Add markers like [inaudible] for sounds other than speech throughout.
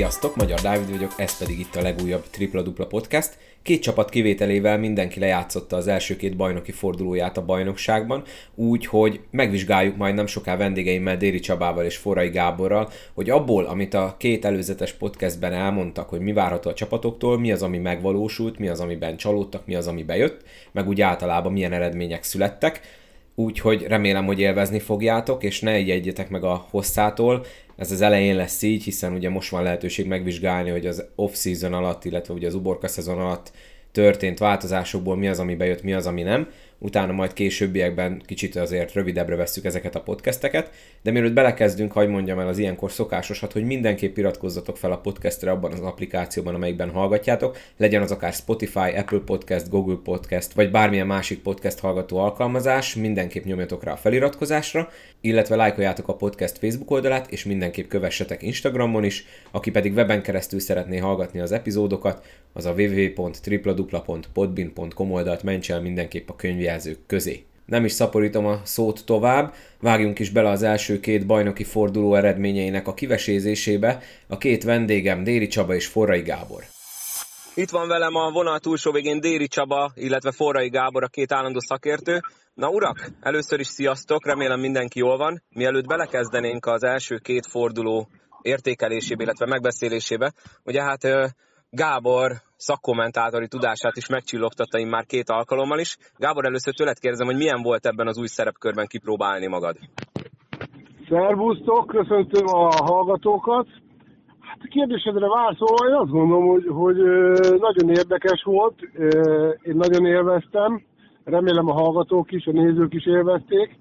Sziasztok, Magyar Dávid vagyok, ez pedig itt a legújabb Tripla Dupla Podcast. Két csapat kivételével mindenki lejátszotta az első két bajnoki fordulóját a bajnokságban, úgyhogy megvizsgáljuk majd nem soká vendégeimmel Déri Csabával és Forrai Gáborral, hogy abból, amit a két előzetes podcastben elmondtak, hogy mi várható a csapatoktól, mi az, ami megvalósult, mi az, amiben csalódtak, mi az, ami bejött, meg úgy általában milyen eredmények születtek úgyhogy remélem, hogy élvezni fogjátok, és ne egyedjetek meg a hosszától. Ez az elején lesz így, hiszen ugye most van lehetőség megvizsgálni, hogy az off-season alatt, illetve ugye az uborka szezon alatt történt változásokból mi az, ami bejött, mi az, ami nem utána majd későbbiekben kicsit azért rövidebbre vesszük ezeket a podcasteket, de mielőtt belekezdünk, hagyd mondjam el az ilyenkor szokásosat, hogy mindenképp iratkozzatok fel a podcastre abban az applikációban, amelyikben hallgatjátok, legyen az akár Spotify, Apple Podcast, Google Podcast, vagy bármilyen másik podcast hallgató alkalmazás, mindenképp nyomjatok rá a feliratkozásra, illetve lájkoljátok a podcast Facebook oldalát, és mindenképp kövessetek Instagramon is, aki pedig weben keresztül szeretné hallgatni az epizódokat, az a www.tripladupla.podbin.com oldalt mentse mindenképp a könyvje jelzők közé. Nem is szaporítom a szót tovább, vágjunk is bele az első két bajnoki forduló eredményeinek a kivesézésébe. A két vendégem Déri Csaba és Forrai Gábor. Itt van velem a vonal túlsó végén Déri Csaba, illetve Forrai Gábor, a két állandó szakértő. Na urak, először is sziasztok, remélem mindenki jól van. Mielőtt belekezdenénk az első két forduló értékelésébe, illetve megbeszélésébe, ugye hát Gábor szakkommentátori tudását is megcsillogtatta én már két alkalommal is. Gábor, először tőled kérdezem, hogy milyen volt ebben az új szerepkörben kipróbálni magad? Szervusztok, köszöntöm a hallgatókat. Hát a kérdésedre válaszolva, én azt gondolom, hogy, hogy nagyon érdekes volt, én nagyon élveztem, remélem a hallgatók is, a nézők is élvezték,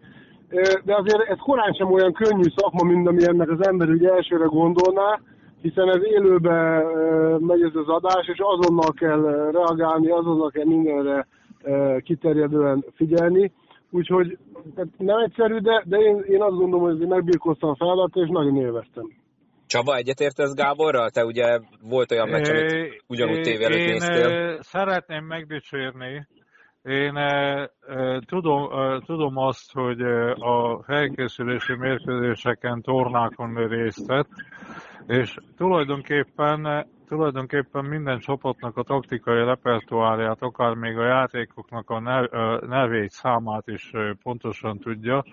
de azért ez korán sem olyan könnyű szakma, mint ami ennek az ember ugye elsőre gondolná, hiszen ez élőbe megy ez az adás, és azonnal kell reagálni, azonnal kell mindenre kiterjedően figyelni. Úgyhogy nem egyszerű, de, de én, én azt gondolom, hogy megbírkoztam a feladattal, és nagyon élveztem. Csaba, egyetértesz Gáborral? Te ugye volt olyan meccs, amit ugyanúgy tévé előtt én néztél. szeretném megdicsérni. Én tudom, tudom azt, hogy a felkészülési mérkőzéseken, tornákon részt vett, és tulajdonképpen, tulajdonképpen minden csapatnak a taktikai repertoárját, akár még a játékoknak a nevét, számát is pontosan tudja,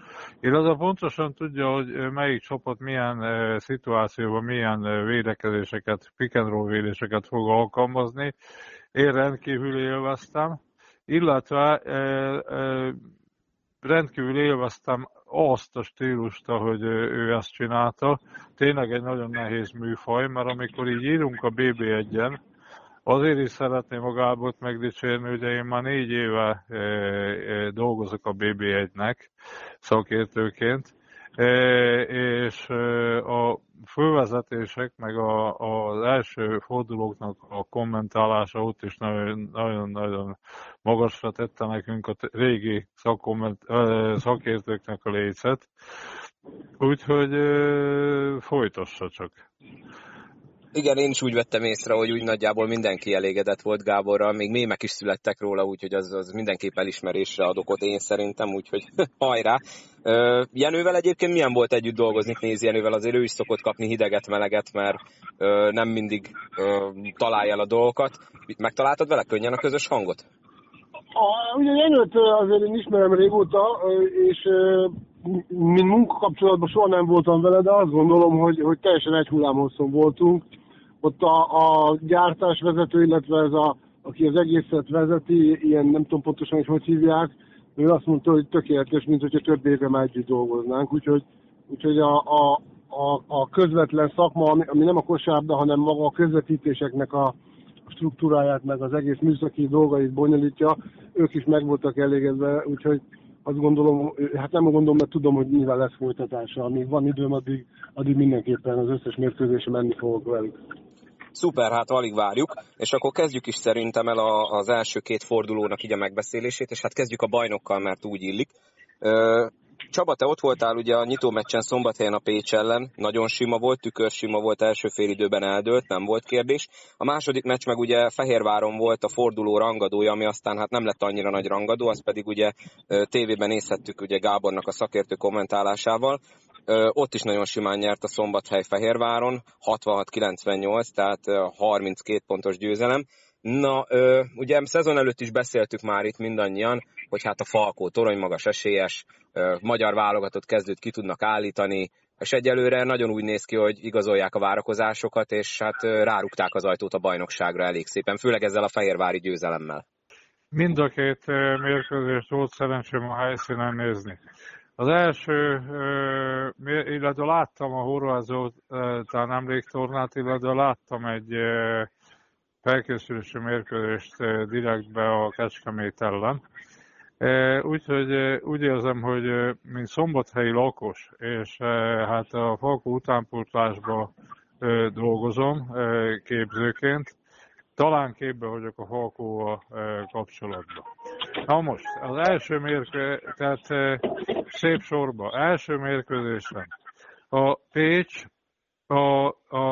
illetve pontosan tudja, hogy melyik csapat milyen szituációban milyen védekezéseket, pick and roll védéseket fog alkalmazni. Én rendkívül élveztem, illetve rendkívül élveztem azt a stílust, ahogy ő ezt csinálta. Tényleg egy nagyon nehéz műfaj, mert amikor így írunk a BB1-en, azért is szeretném a Gábort megdicsérni, ugye én már négy éve dolgozok a BB1-nek szakértőként, és a fővezetések, meg a, az első fordulóknak a kommentálása ott is nagyon-nagyon magasra tette nekünk a régi szakértőknek a lécet. Úgyhogy folytassa csak. Igen, én is úgy vettem észre, hogy úgy nagyjából mindenki elégedett volt Gáborral, még mémek is születtek róla, úgyhogy az, az mindenképp elismerésre adok ott én szerintem, úgyhogy [laughs] hajrá! Jenővel egyébként milyen volt együtt dolgozni, néz Jenővel, azért ő is szokott kapni hideget, meleget, mert nem mindig találja el a dolgokat. Megtaláltad vele könnyen a közös hangot? A, ugye Jenőt azért én ismerem régóta, és mint munkakapcsolatban soha nem voltam vele, de azt gondolom, hogy, hogy teljesen egy hullámhosszon voltunk ott a, a gyártásvezető, illetve ez a, aki az egészet vezeti, ilyen nem tudom pontosan, hogy hogy hívják, ő azt mondta, hogy tökéletes, mint hogyha több éve már együtt dolgoznánk, úgyhogy, úgyhogy a, a, a, a közvetlen szakma, ami, ami nem a kosárda, hanem maga a közvetítéseknek a struktúráját, meg az egész műszaki dolgait bonyolítja, ők is meg voltak elégedve, úgyhogy azt gondolom, hát nem gondolom, mert tudom, hogy nyilván lesz folytatása. Amíg van időm, addig, addig mindenképpen az összes mérkőzésre menni fogok velük. Szuper, hát alig várjuk, és akkor kezdjük is szerintem el a, az első két fordulónak így a megbeszélését, és hát kezdjük a bajnokkal, mert úgy illik. Csaba, te ott voltál ugye a nyitó meccsen szombathelyen a Pécs ellen, nagyon sima volt, tükör sima volt, első fél időben eldőlt, nem volt kérdés. A második meccs meg ugye Fehérváron volt a forduló rangadója, ami aztán hát nem lett annyira nagy rangadó, az pedig ugye tévében nézhettük ugye Gábornak a szakértő kommentálásával. ott is nagyon simán nyert a Szombathely Fehérváron, 66-98, tehát 32 pontos győzelem. Na, ugye szezon előtt is beszéltük már itt mindannyian, hogy hát a Falkó torony magas esélyes, magyar válogatott kezdőt ki tudnak állítani, és egyelőre nagyon úgy néz ki, hogy igazolják a várakozásokat, és hát rárukták az ajtót a bajnokságra elég szépen, főleg ezzel a fehérvári győzelemmel. Mind a két mérkőzést volt szerencsém a helyszínen nézni. Az első, illetve láttam a Horvát talán emléktornát, illetve láttam egy felkészülési mérkőzést direktbe a Kecskemét ellen. Úgyhogy úgy érzem, hogy mint szombathelyi lakos, és hát a Falkó utánpótlásba dolgozom képzőként, talán képbe vagyok a Falkóval kapcsolatban. Na most, az első mérkőzés, tehát szép sorba, első mérkőzésen a Pécs a, a,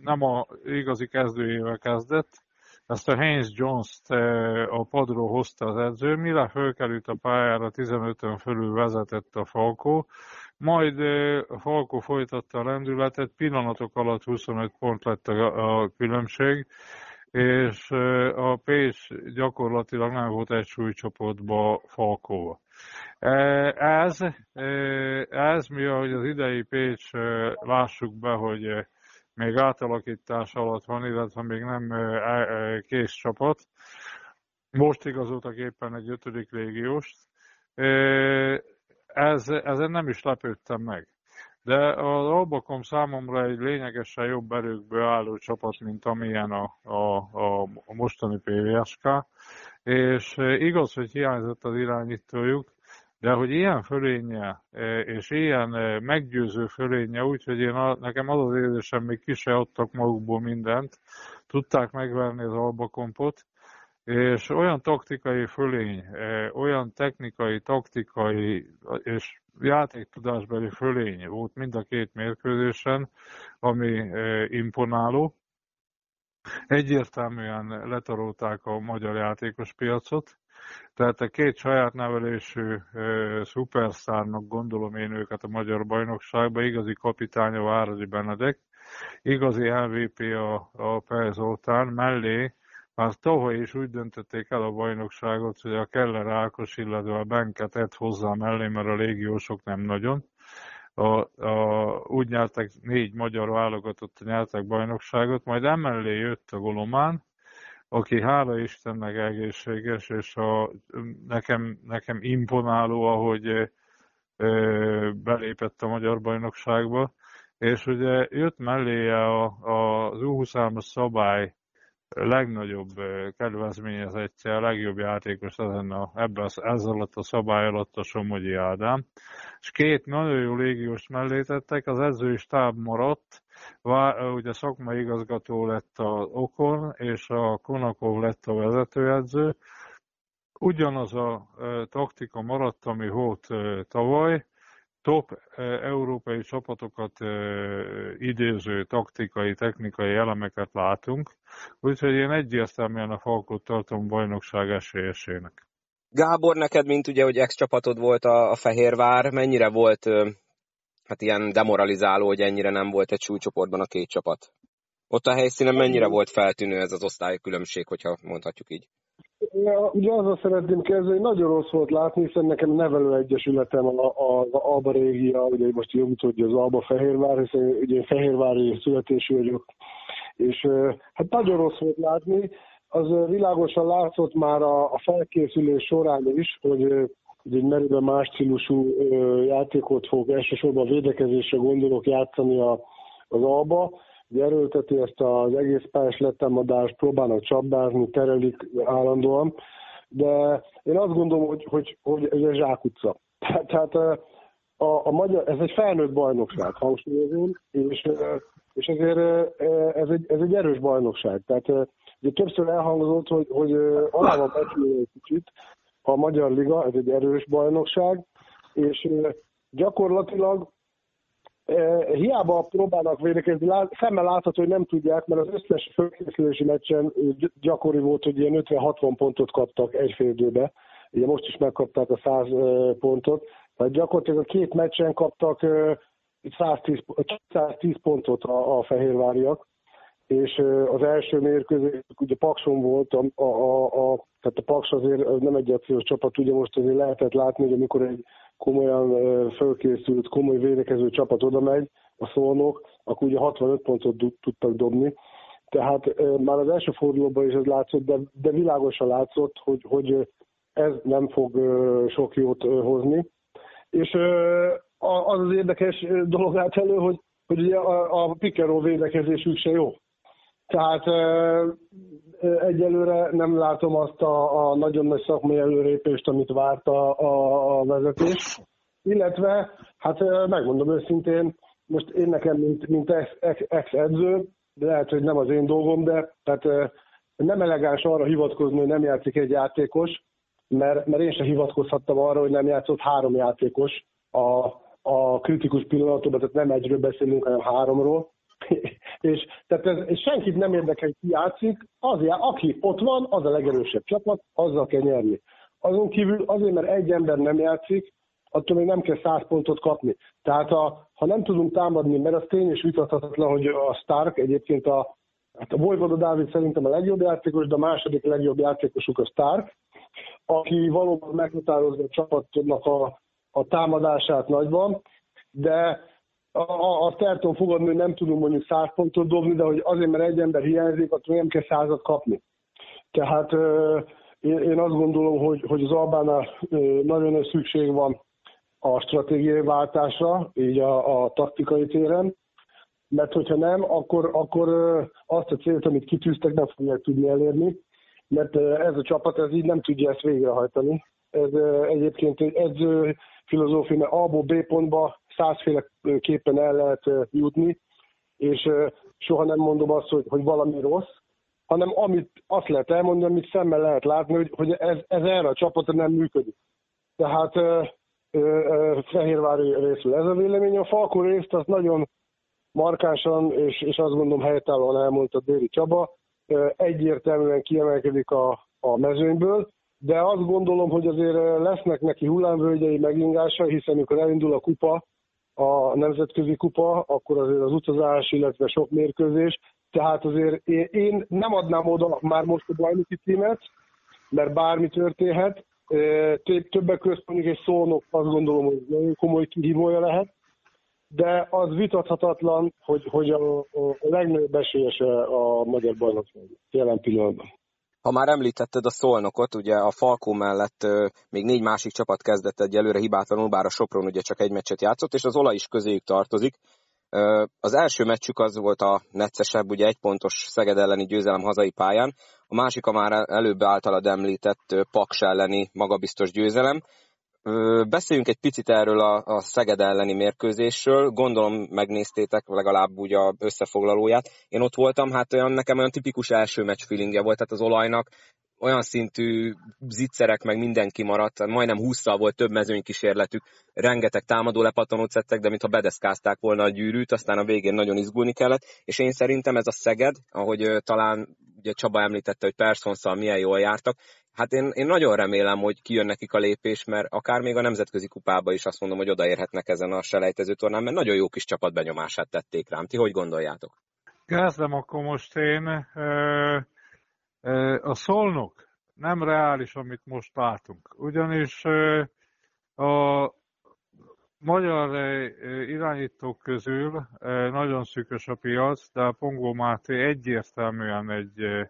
nem a igazi kezdőjével kezdett, ezt a Haynes Jones-t a padról hozta az edző, mire fölkerült a pályára 15-ön fölül vezetett a Falkó, majd a Falkó folytatta a rendületet, pillanatok alatt 25 pont lett a, a különbség, és a Pécs gyakorlatilag nem volt egy súlycsoportba Falkóba. Ez, ez mi, ahogy az idei Pécs lássuk be, hogy még átalakítás alatt van, illetve még nem kész csapat. Most igazoltak éppen egy ötödik légióst. Ez, ezen nem is lepődtem meg. De az Albakom számomra egy lényegesen jobb erőkből álló csapat, mint amilyen a, a, a, a mostani PVSK, és igaz, hogy hiányzott az irányítójuk, de hogy ilyen fölénye, és ilyen meggyőző fölénye, úgyhogy én, nekem az az érzésem, még ki se adtak magukból mindent, tudták megverni az albakompot, és olyan taktikai fölény, olyan technikai, taktikai és játéktudásbeli fölény volt mind a két mérkőzésen, ami imponáló. Egyértelműen letarolták a magyar játékos piacot, tehát a két saját nevelésű e, szuperszárnak gondolom én őket a magyar bajnokságban, igazi kapitánya Váradi Benedek, igazi MVP a, a Per Zoltán, mellé már tavaly is úgy döntötték el a bajnokságot, hogy a Keller Ákos, illetve a Benket edd hozzá mellé, mert a légiósok nem nagyon. A, a, úgy nyertek négy magyar válogatott nyertek bajnokságot, majd emellé jött a Golomán, aki hála Istennek egészséges, és a, nekem, nekem imponáló, ahogy belépett a magyar bajnokságba, és ugye jött melléje a, a, az U23-as szabály legnagyobb kedvezményezettje, a legjobb játékos ezen a, ebben ez alatt a szabály alatt a Somogyi Ádám. És két nagyon jó légiós mellé tettek, az edzői stáb maradt, ugye szakmai igazgató lett a Okon, és a Konakov lett a vezetőedző. Ugyanaz a taktika maradt, ami volt tavaly, top európai csapatokat idéző taktikai, technikai elemeket látunk, úgyhogy én egyértelműen a Falkot tartom bajnokság esélyesének. Gábor, neked, mint ugye, hogy ex-csapatod volt a, a Fehérvár, mennyire volt hát ilyen demoralizáló, hogy ennyire nem volt egy súlycsoportban a két csapat? Ott a helyszínen mennyire volt feltűnő ez az osztálykülönbség, hogyha mondhatjuk így? Ja, ugye azzal szeretném kezdeni, hogy nagyon rossz volt látni, hiszen nekem nevelő egyesületem az Alba Régia, ugye most jobb tudja az Alba Fehérvár, hiszen ugye én Fehérvári születésű vagyok, és hát nagyon rossz volt látni, az világosan látszott már a, a felkészülés során is, hogy, hogy egy merőben más stílusú játékot fog elsősorban védekezésre gondolok játszani a, az Alba, erőlteti ezt az egész pályás letámadást, próbálnak csapdázni, terelik állandóan, de én azt gondolom, hogy, hogy, hogy ez egy zsákutca. [laughs] Tehát a, a magyar, ez egy felnőtt bajnokság, hangsúlyozom, és, és ezért ez egy, ez egy erős bajnokság. Tehát ugye többször elhangzott, hogy, hogy alá van egy kicsit a Magyar Liga, ez egy erős bajnokság, és gyakorlatilag hiába próbálnak védekezni, szemmel látható, hogy nem tudják, mert az összes fölkészülési meccsen gyakori volt, hogy ilyen 50-60 pontot kaptak egy fél időbe. Ugye most is megkapták a 100 pontot. Vagy gyakorlatilag a két meccsen kaptak 110, 110 pontot a, a fehérváriak, és az első mérkőzés ugye Pakson volt, a, a, a, tehát a Paks azért nem egy egyszerűs csapat, ugye most azért lehetett látni, hogy amikor egy komolyan fölkészült, komoly védekező csapat oda megy, a szolnok, akkor ugye 65 pontot tudtak dobni. Tehát már az első fordulóban is ez látszott, de, de világosan látszott, hogy, hogy ez nem fog sok jót hozni. És az az érdekes dolog állt elő, hogy, hogy ugye a, a pick védekezésük se jó. Tehát egyelőre nem látom azt a, a nagyon nagy szakmai előrépést, amit várt a, a, a vezetés. Illetve, hát megmondom őszintén, most én nekem, mint, mint ex-edző, de lehet, hogy nem az én dolgom, de tehát nem elegáns arra hivatkozni, hogy nem játszik egy játékos, mert, mert én sem hivatkozhattam arra, hogy nem játszott három játékos a, a kritikus pillanatokban, tehát nem egyről beszélünk, hanem háromról. És tehát ez, és senkit nem érdekel, hogy ki játszik, az, aki ott van, az a legerősebb csapat, azzal kell nyerni. Azon kívül azért, mert egy ember nem játszik, attól még nem kell száz pontot kapni. Tehát a, ha nem tudunk támadni, mert az tény és vitathatatlan, hogy a Stark egyébként a, hát a Vojvoda Dávid szerintem a legjobb játékos, de a második legjobb játékosuk a Stark, aki valóban meghatározza a csapatnak a, a támadását nagyban, de azt el tudom fogadni, hogy nem tudunk mondjuk száz pontot dobni, de hogy azért, mert egy ember hiányzik, attól nem kell százat kapni. Tehát én azt gondolom, hogy, hogy az Albánál nagyon nagy szükség van a stratégiai váltásra, így a, a taktikai téren, mert hogyha nem, akkor, akkor azt a célt, amit kitűztek, nem fogják tudni elérni, mert ez a csapat ez így nem tudja ezt végrehajtani. Ez egyébként egy edző filozófia, mert A-ból B pontba százféleképpen el lehet jutni, és soha nem mondom azt, hogy, hogy valami rossz, hanem amit azt lehet elmondani, amit szemmel lehet látni, hogy, hogy ez, ez erre a csapatra nem működik. Tehát Fehérvári részről ez a vélemény. A Falkó részt azt nagyon markánsan, és, és azt gondolom helytállóan elmondta Déri Csaba, egyértelműen kiemelkedik a, a mezőnyből, de azt gondolom, hogy azért lesznek neki hullámvölgyei megingása, hiszen amikor elindul a kupa, a nemzetközi kupa, akkor azért az utazás, illetve sok mérkőzés, tehát azért én, nem adnám oda már most a bajnoki címet, mert bármi történhet, Többek között mondjuk egy szónok azt gondolom, hogy nagyon komoly kihívója lehet, de az vitathatatlan, hogy, hogy a, a legnagyobb esélyese a magyar bajnokság jelen pillanatban. Ha már említetted a Szolnokot, ugye a Falkó mellett még négy másik csapat kezdett egyelőre hibátlanul, bár a Sopron ugye csak egy meccset játszott, és az Olaj is közéjük tartozik. Az első meccsük az volt a neccesebb, ugye pontos Szeged elleni győzelem hazai pályán, a másik a már előbb általad említett Paks elleni magabiztos győzelem. Beszéljünk egy picit erről a, a Szeged elleni mérkőzésről. Gondolom megnéztétek legalább úgy a összefoglalóját. Én ott voltam, hát olyan, nekem olyan tipikus első meccs feelingje volt, tehát az olajnak olyan szintű zicserek, meg mindenki maradt, majdnem 20 volt több mezőnykísérletük, rengeteg támadó lepatonót szedtek, de mintha bedeszkázták volna a gyűrűt, aztán a végén nagyon izgulni kellett, és én szerintem ez a Szeged, ahogy talán ugye Csaba említette, hogy Personszal milyen jól jártak, hát én, én nagyon remélem, hogy kijön nekik a lépés, mert akár még a nemzetközi kupába is azt mondom, hogy odaérhetnek ezen a selejtező tornán, mert nagyon jó kis csapat benyomását tették rám. Ti hogy gondoljátok? Kezdem akkor most én. A szolnok nem reális, amit most látunk. Ugyanis a magyar irányítók közül nagyon szűkös a piac, de a Pongó Máté egyértelműen egy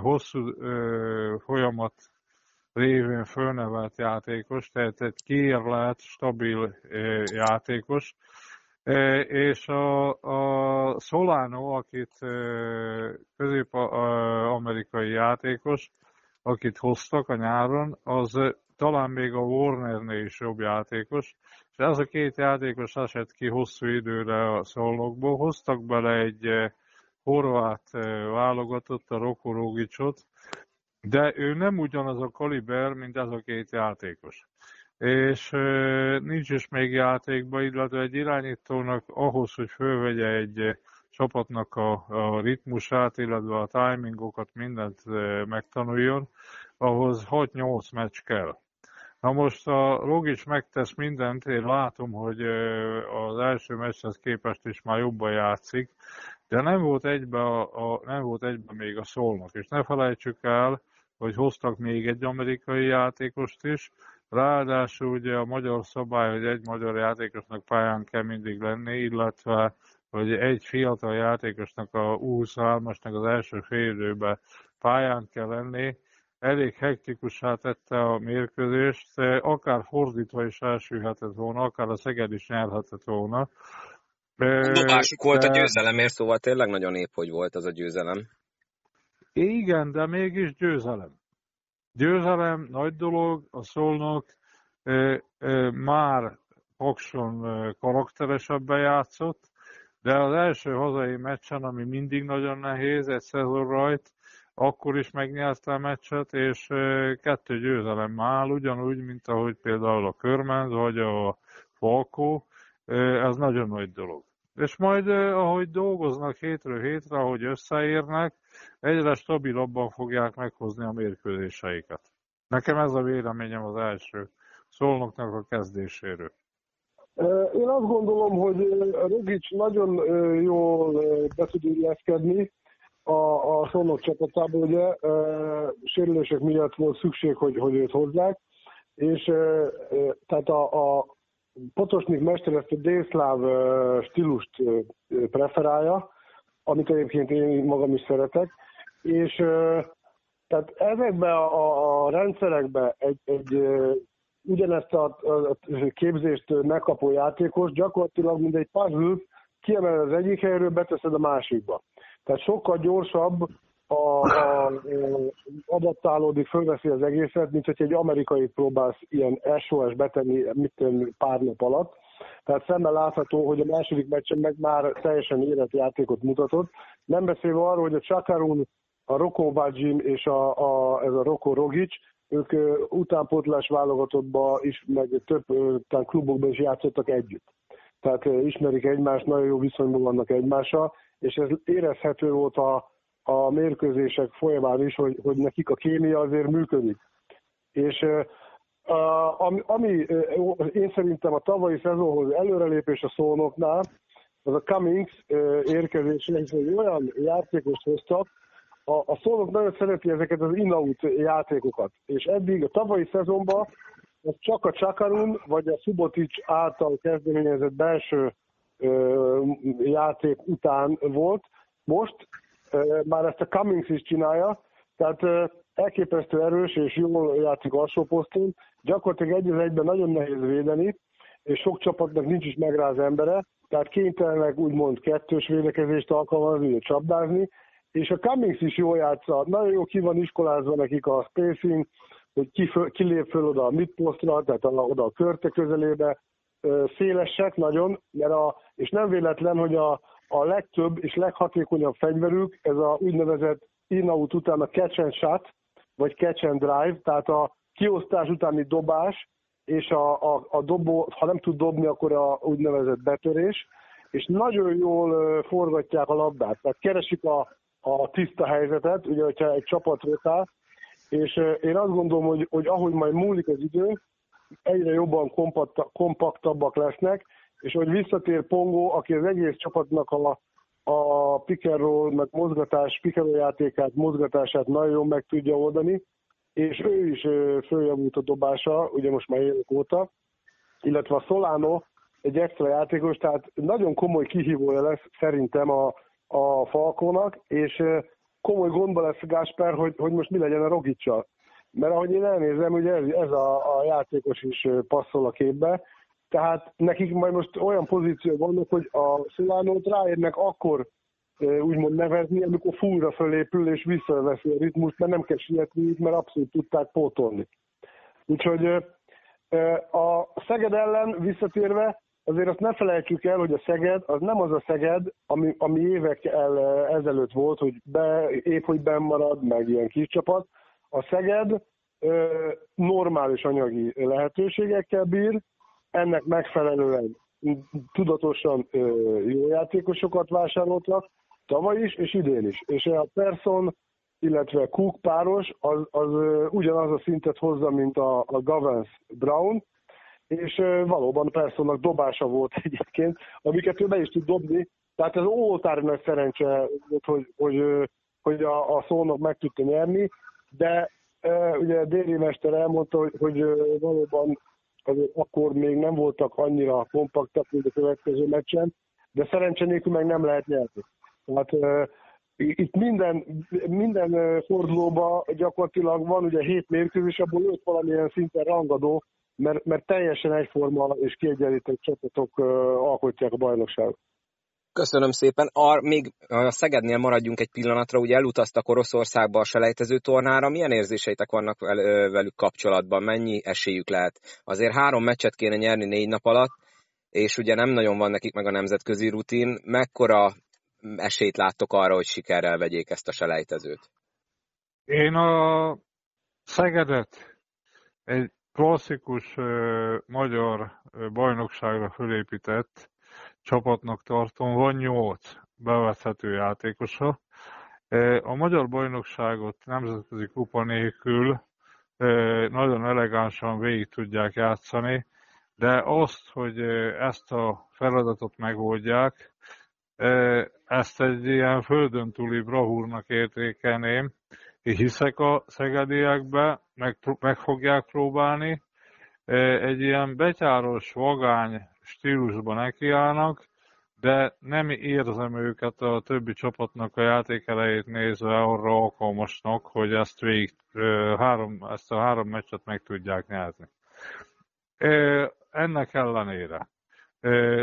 hosszú folyamat révén fölnevelt játékos, tehát egy kiérlelt, stabil játékos, és a, a Solano, akit közép-amerikai játékos, akit hoztak a nyáron, az talán még a Warnernél is jobb játékos, és ez a két játékos esett ki hosszú időre a szolnokból, hoztak bele egy horvát válogatott, a Roko de ő nem ugyanaz a kaliber, mint ez a két játékos és nincs is még játékban, illetve egy irányítónak ahhoz, hogy fölvegye egy csapatnak a, a ritmusát, illetve a timingokat, mindent megtanuljon, ahhoz 6-8 meccs kell. Na most a Rogic megtesz mindent, én látom, hogy az első meccshez képest is már jobban játszik, de nem volt egybe, a, a, nem volt egybe még a szolnok, és ne felejtsük el, hogy hoztak még egy amerikai játékost is, ráadásul ugye a magyar szabály, hogy egy magyar játékosnak pályán kell mindig lenni, illetve hogy egy fiatal játékosnak a U23-asnak az első fél pályán kell lenni, elég hektikussá tette a mérkőzést, akár fordítva is elsülhetett volna, akár a Szeged is nyerhetett volna. Dobásuk de... volt a győzelemért, szóval tényleg nagyon épp, hogy volt az a győzelem. Igen, de mégis győzelem. Győzelem, nagy dolog, a szolnok már Pakson e, karakteresebben játszott, de az első hazai meccsen, ami mindig nagyon nehéz, egy szezon rajt, akkor is megnyerte a meccset, és kettő győzelem áll, ugyanúgy, mint ahogy például a Körmenz, vagy a Falkó, ez nagyon nagy dolog. És majd, ahogy dolgoznak hétről hétre, ahogy összeérnek, egyre stabilabban fogják meghozni a mérkőzéseiket. Nekem ez a véleményem az első szolnoknak a kezdéséről. Én azt gondolom, hogy Rogic nagyon jól be tud illeszkedni, a, a Szolnok csapatából, ugye, sérülések miatt volt szükség, hogy, hogy őt hozzák, és tehát a, a Potosnik mester ezt a délszláv stílust preferálja, amit egyébként én magam is szeretek, és tehát ezekben a, a rendszerekben egy, egy ugyanezt a, a képzést megkapó játékos gyakorlatilag mint egy puzzle kiemel az egyik helyről, beteszed a másikba. Tehát sokkal gyorsabb a, a, adaptálódik, fölveszi az egészet, mint hogy egy amerikai próbálsz ilyen SOS betenni mit pár nap alatt. Tehát szemmel látható, hogy a második meccsen meg már teljesen érett játékot mutatott. Nem beszélve arról, hogy a Csakarun, a Roko Bajim és a, a, ez a Roko Rogic, ők utánpótlás válogatottba is, meg több tehát klubokban is játszottak együtt. Tehát ismerik egymást, nagyon jó viszonyban vannak egymással, és ez érezhető volt a, a mérkőzések folyamán is, hogy, hogy nekik a kémia azért működik. És ami, ami én szerintem a tavalyi szezonhoz előrelépés a szónoknál, az a Cummings érkezése, hiszen egy olyan játékost hoztak, a, a szónok nagyon szereti ezeket az in-out játékokat, és eddig a tavalyi szezonban az csak a Csakarun vagy a Subotic által kezdeményezett belső játék után volt. Most már ezt a Cummings is csinálja, tehát elképesztő erős és jól játszik alsó poszton. Gyakorlatilag egy az egyben nagyon nehéz védeni, és sok csapatnak nincs is meg rá az embere, tehát kénytelenek úgymond kettős védekezést alkalmazni, csapdázni, és a Cummings is jól játsza, nagyon jó ki van iskolázva nekik a spacing, hogy kilép föl oda a midpostra, tehát oda a körte közelébe, szélesek nagyon, mert a, és nem véletlen, hogy a, a legtöbb és leghatékonyabb fegyverük ez a úgynevezett in-out után a catch and shot, vagy catch and drive, tehát a kiosztás utáni dobás, és a, a, a dobó, ha nem tud dobni, akkor a úgynevezett betörés, és nagyon jól forgatják a labdát, tehát keresik a, a tiszta helyzetet, ugye, hogyha egy csapat rotál, és én azt gondolom, hogy, hogy ahogy majd múlik az idő, egyre jobban kompaktabbak lesznek, és hogy visszatér Pongo, aki az egész csapatnak a, a pikerról, meg mozgatás, pikeró játékát, mozgatását nagyon jól meg tudja oldani, és ő is följavult a dobása, ugye most már évek óta, illetve a Solano egy extra játékos, tehát nagyon komoly kihívója lesz szerintem a, a Falkónak, és komoly gondba lesz Gásper, hogy, hogy most mi legyen a Rogicsal. Mert ahogy én elnézem, ugye ez, ez a, a játékos is passzol a képbe, tehát nekik majd most olyan pozíció vannak, hogy a Szilánót ráérnek akkor úgymond nevezni, amikor fúra fölépül és visszaveszi a ritmust, mert nem kell sietni, mert abszolút tudták pótolni. Úgyhogy a Szeged ellen visszatérve, azért azt ne felejtsük el, hogy a Szeged az nem az a Szeged, ami, ami évek el, ezelőtt volt, hogy be, épp hogy benn marad, meg ilyen kis csapat. A Szeged normális anyagi lehetőségekkel bír, ennek megfelelően tudatosan jó játékosokat vásároltak, tavaly is és idén is. És a Person illetve Cook páros, az, az ugyanaz a szintet hozza, mint a, a Govans Brown, és valóban persze annak dobása volt [laughs] egyébként, amiket ő be is tud dobni, tehát ez ótári nagy szerencse hogy, hogy, hogy a, a szónok meg tudta nyerni, de ugye Déri Mester elmondta, hogy, hogy valóban azért akkor még nem voltak annyira kompaktak, mint a következő meccsen, de szerencse nélkül meg nem lehet nyerni. Tehát uh, itt minden, minden fordulóban gyakorlatilag van ugye hét mérkőzés, abból öt valamilyen szinten rangadó, mert, mert teljesen egyforma és kiegyenlített csapatok alkotják a bajnokságot. Köszönöm szépen. A, még a Szegednél maradjunk egy pillanatra, ugye elutaztak Oroszországba a selejtező tornára. Milyen érzéseitek vannak velük kapcsolatban? Mennyi esélyük lehet? Azért három meccset kéne nyerni négy nap alatt, és ugye nem nagyon van nekik meg a nemzetközi rutin. Mekkora esélyt láttok arra, hogy sikerrel vegyék ezt a selejtezőt? Én a Szegedet egy klasszikus magyar bajnokságra fölépített csapatnak tartom, van nyolc bevethető játékosa. E, a magyar bajnokságot nemzetközi kupa nélkül e, nagyon elegánsan végig tudják játszani, de azt, hogy e, ezt a feladatot megoldják, ezt egy ilyen földön túli bravúrnak értékelném. Én hiszek a szegediekbe, meg, meg fogják próbálni. Egy ilyen betyáros, vagány stílusban nekiállnak, de nem érzem őket a többi csapatnak a játékelejét nézve arra alkalmasnak, hogy ezt, végig, három, ezt a három meccset meg tudják nyerni. Ennek ellenére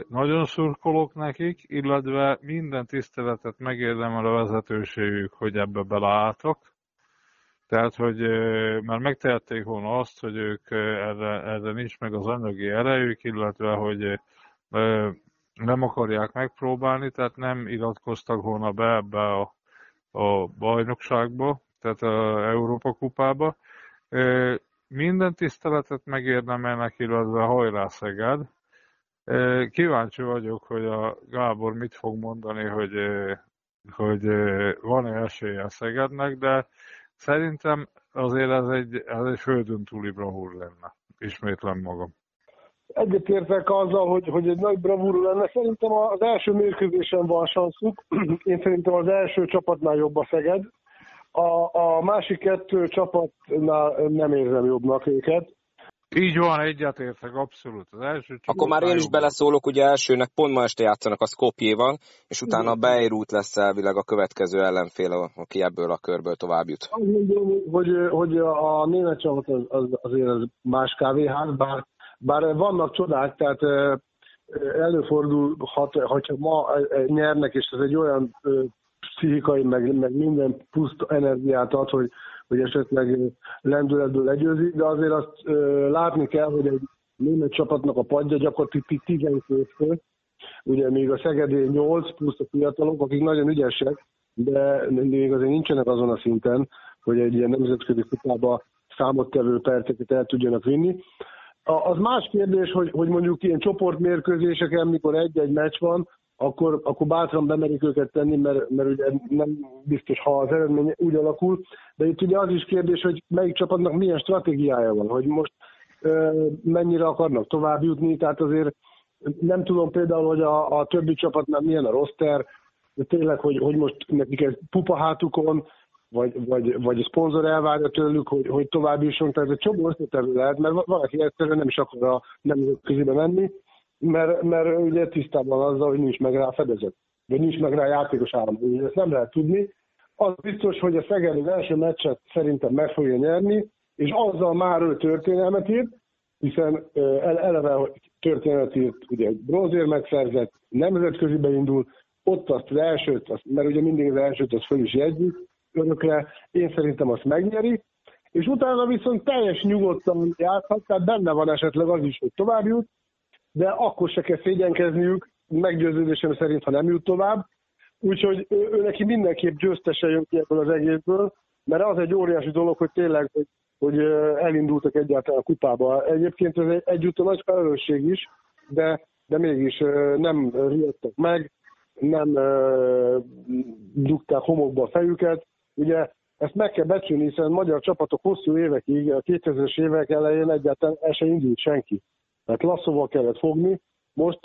nagyon szurkolok nekik, illetve minden tiszteletet megérdemel a vezetőségük, hogy ebbe beleálltak. Tehát, hogy már megtehették volna azt, hogy ők erre, erre nincs meg az anyagi erejük, illetve, hogy nem akarják megpróbálni, tehát nem iratkoztak volna be ebbe a, a bajnokságba, tehát a Európa kupába. Minden tiszteletet megérdemelnek, illetve hajrá Szeged. Kíváncsi vagyok, hogy a Gábor mit fog mondani, hogy, hogy van-e esélye Szegednek, de szerintem azért ez egy, ez egy földön túli bravúr lenne. Ismétlem magam. Egyetértek azzal, hogy, hogy egy nagy bravúr lenne. Szerintem az első mérkőzésen van sanszuk. Én szerintem az első csapatnál jobb a Szeged. A, a másik kettő csapatnál nem érzem jobbnak őket. Így van, egyetértek, abszolút. Az első Akkor már én is beleszólok, ugye elsőnek pont ma este játszanak a Skopjéval, és utána a Beirut lesz elvileg a következő ellenfél, aki ebből a körből tovább jut. Hogy, hogy a német csapat az, az, azért az más kávéház, bár, bár vannak csodák, tehát előfordulhat, hogyha ma nyernek, és ez egy olyan pszichikai, meg, meg minden plusz energiát ad, hogy, hogy esetleg lendületből legyőzi, de azért azt ö, látni kell, hogy egy német csapatnak a padja gyakorlatilag 12 fő, ugye még a Szegedé 8 plusz a fiatalok, akik nagyon ügyesek, de még azért nincsenek azon a szinten, hogy egy ilyen nemzetközi kupába számottevő perceket el tudjanak vinni. Az más kérdés, hogy, hogy mondjuk ilyen csoportmérkőzéseken, mikor egy-egy meccs van, akkor, akkor bátran bemerik őket tenni, mert, mert ugye nem biztos, ha az eredmény úgy alakul. De itt ugye az is kérdés, hogy melyik csapatnak milyen stratégiája van, hogy most ö, mennyire akarnak tovább jutni, tehát azért nem tudom például, hogy a, a többi csapatnál milyen a roster, de tényleg, hogy, hogy most nekik ez pupa hátukon, vagy, vagy, vagy a szponzor elvárja tőlük, hogy, hogy tovább jusson, tehát egy csomó összetevő lehet, mert valaki egyszerűen nem is akar a nemzetközibe menni, mert, mert ugye tisztában azzal, hogy nincs meg rá fedezet, vagy nincs meg rá játékos állam. Ugye ezt nem lehet tudni. Az biztos, hogy a Szeged az első meccset szerintem meg fogja nyerni, és azzal már ő történelmet írt, hiszen eleve történet írt, ugye egy bronzér megszerzett, nemzetközi beindul, ott azt az elsőt, azt, mert ugye mindig az elsőt azt föl is jegyzik, örökre, én szerintem azt megnyeri, és utána viszont teljes nyugodtan játszhat, tehát benne van esetleg az is, hogy tovább jut, de akkor se kell szégyenkezniük, meggyőződésem szerint, ha nem jut tovább. Úgyhogy ő, ő neki mindenképp győztese jön ki ebből az egészből, mert az egy óriási dolog, hogy tényleg, hogy, hogy elindultak egyáltalán a kupába. Egyébként ez egy, egyúttal nagy felelősség is, de, de mégis nem riadtak meg, nem dugták homokba a fejüket. Ugye ezt meg kell becsülni, hiszen magyar csapatok hosszú évekig, a 2000-es évek elején egyáltalán el sem indult senki. Tehát lasszóval kellett fogni, most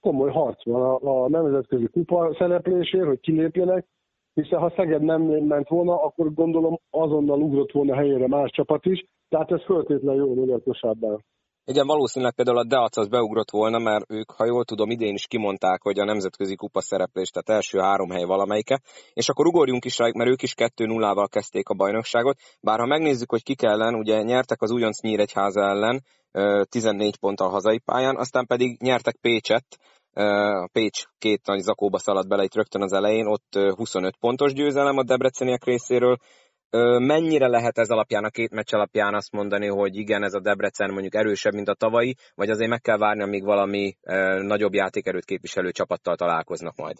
komoly harc van a, nemzetközi kupa szereplésért, hogy kilépjenek, hiszen ha Szeged nem ment volna, akkor gondolom azonnal ugrott volna helyére más csapat is, tehát ez föltétlenül jó magyar kosárban. Igen, valószínűleg például a Deac az beugrott volna, mert ők, ha jól tudom, idén is kimondták, hogy a nemzetközi kupa szereplés, tehát első három hely valamelyike. És akkor ugorjunk is rá, mert ők is 2-0-val kezdték a bajnokságot. Bár ha megnézzük, hogy kik ellen, ugye nyertek az újonc Nyíregyháza ellen, 14 ponttal hazai pályán, aztán pedig nyertek Pécset, a Pécs két nagy zakóba szaladt bele itt rögtön az elején, ott 25 pontos győzelem a debreceniek részéről, Mennyire lehet ez alapján, a két meccs alapján azt mondani, hogy igen, ez a Debrecen mondjuk erősebb, mint a tavalyi, vagy azért meg kell várni, amíg valami nagyobb játékerőt képviselő csapattal találkoznak majd?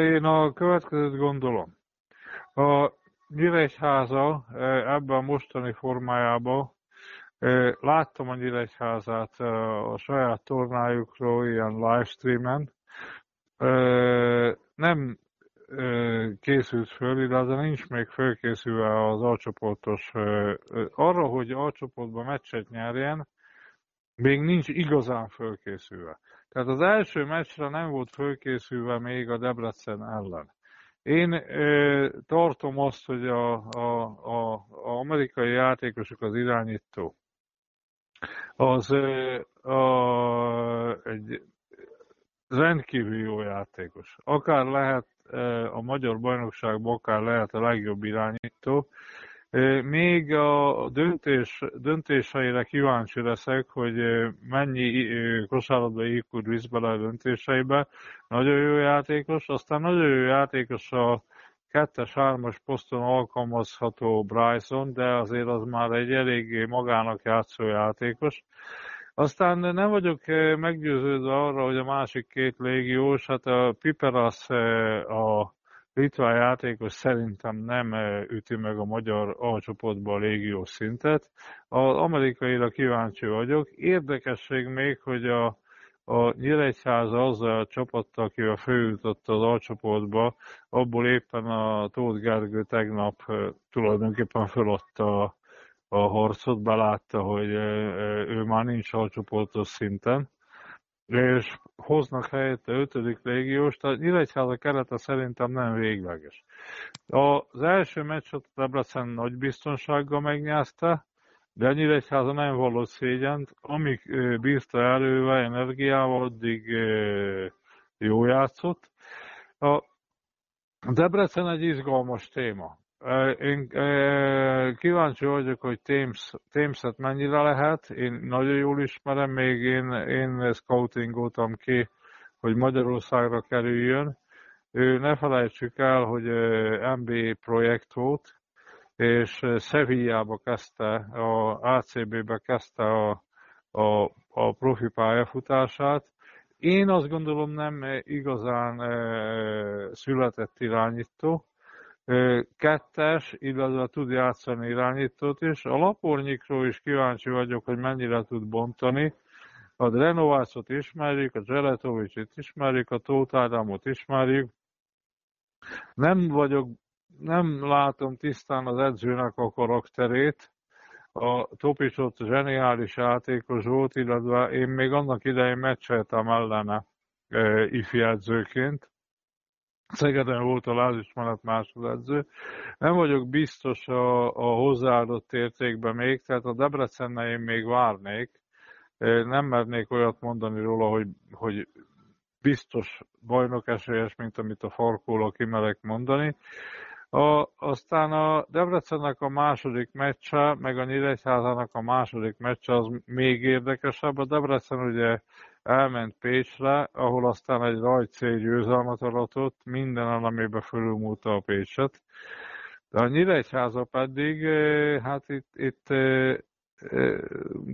Én a következőt gondolom. A Nyíregyháza ebben a mostani formájában láttam a Nyíregyházát a saját tornájukról ilyen livestreamen. Nem készült föl, illetve nincs még fölkészülve az alcsoportos, arra, hogy alcsoportban meccset nyerjen, még nincs igazán fölkészülve. Tehát az első meccsre nem volt fölkészülve még a Debrecen ellen. Én ö, tartom azt, hogy a, a, a, a amerikai játékosok az irányító, az ö, a, egy rendkívül jó játékos. Akár lehet a magyar bajnokságban akár lehet a legjobb irányító. Még a döntés, döntéseire kíváncsi leszek, hogy mennyi kosárlabda IQ visz bele a döntéseibe. Nagyon jó játékos, aztán nagyon jó játékos a kettes, hármas poszton alkalmazható Bryson, de azért az már egy eléggé magának játszó játékos. Aztán nem vagyok eh, meggyőződve arra, hogy a másik két légiós, hát a Piperas eh, a litván játékos szerintem nem eh, üti meg a magyar alcsoportban a légiós szintet. Az amerikaira kíváncsi vagyok. Érdekesség még, hogy a, a Nyíregyháza azzal a csapattal, akivel följutott az alcsoportba, abból éppen a Tóth Gergő tegnap tulajdonképpen föladta a a harcot, belátta, hogy ő már nincs alcsoportos szinten, és hoznak helyette ötödik légiós, tehát Nyíregyháza kerete szerintem nem végleges. Az első meccset Debrecen nagy biztonsággal megnyázta, de a Nyíregyháza nem vallott szégyent, amíg bízta erővel, energiával, addig jó játszott. A Debrecen egy izgalmas téma. Én kíváncsi vagyok, hogy Thames, Thames-et mennyire lehet. Én nagyon jól ismerem, még én, én scoutingoltam ki, hogy Magyarországra kerüljön. Ő ne felejtsük el, hogy MBA projekt volt, és Sevillába kezdte, a ACB-be kezdte a, a, a profi pályafutását. Én azt gondolom nem igazán született irányító, kettes, illetve tud játszani irányítót is. A lapornyikról is kíváncsi vagyok, hogy mennyire tud bontani. A Drenovácot ismerjük, a Zseretovicsot ismerjük, a Tóth Ádámot ismerjük. Nem vagyok, nem látom tisztán az edzőnek a karakterét. A Topicsot zseniális játékos volt, illetve én még annak idején meccseltem ellene e, edzőként Szegeden volt a lázismenet másodedző. Nem vagyok biztos a, a hozzáadott értékben még, tehát a Debrecennel én még várnék. Nem mernék olyat mondani róla, hogy, hogy biztos bajnok esélyes, mint amit a Farkóla kimerek mondani. A, aztán a Debrecennek a második meccse, meg a Nyíregyházának a második meccse az még érdekesebb. A Debrecen ugye elment Pécsre, ahol aztán egy rajtcél győzelmet aratott, minden amiben fölülmúlta a Pécset. De a Nyíregyháza pedig, eh, hát itt, itt eh, eh,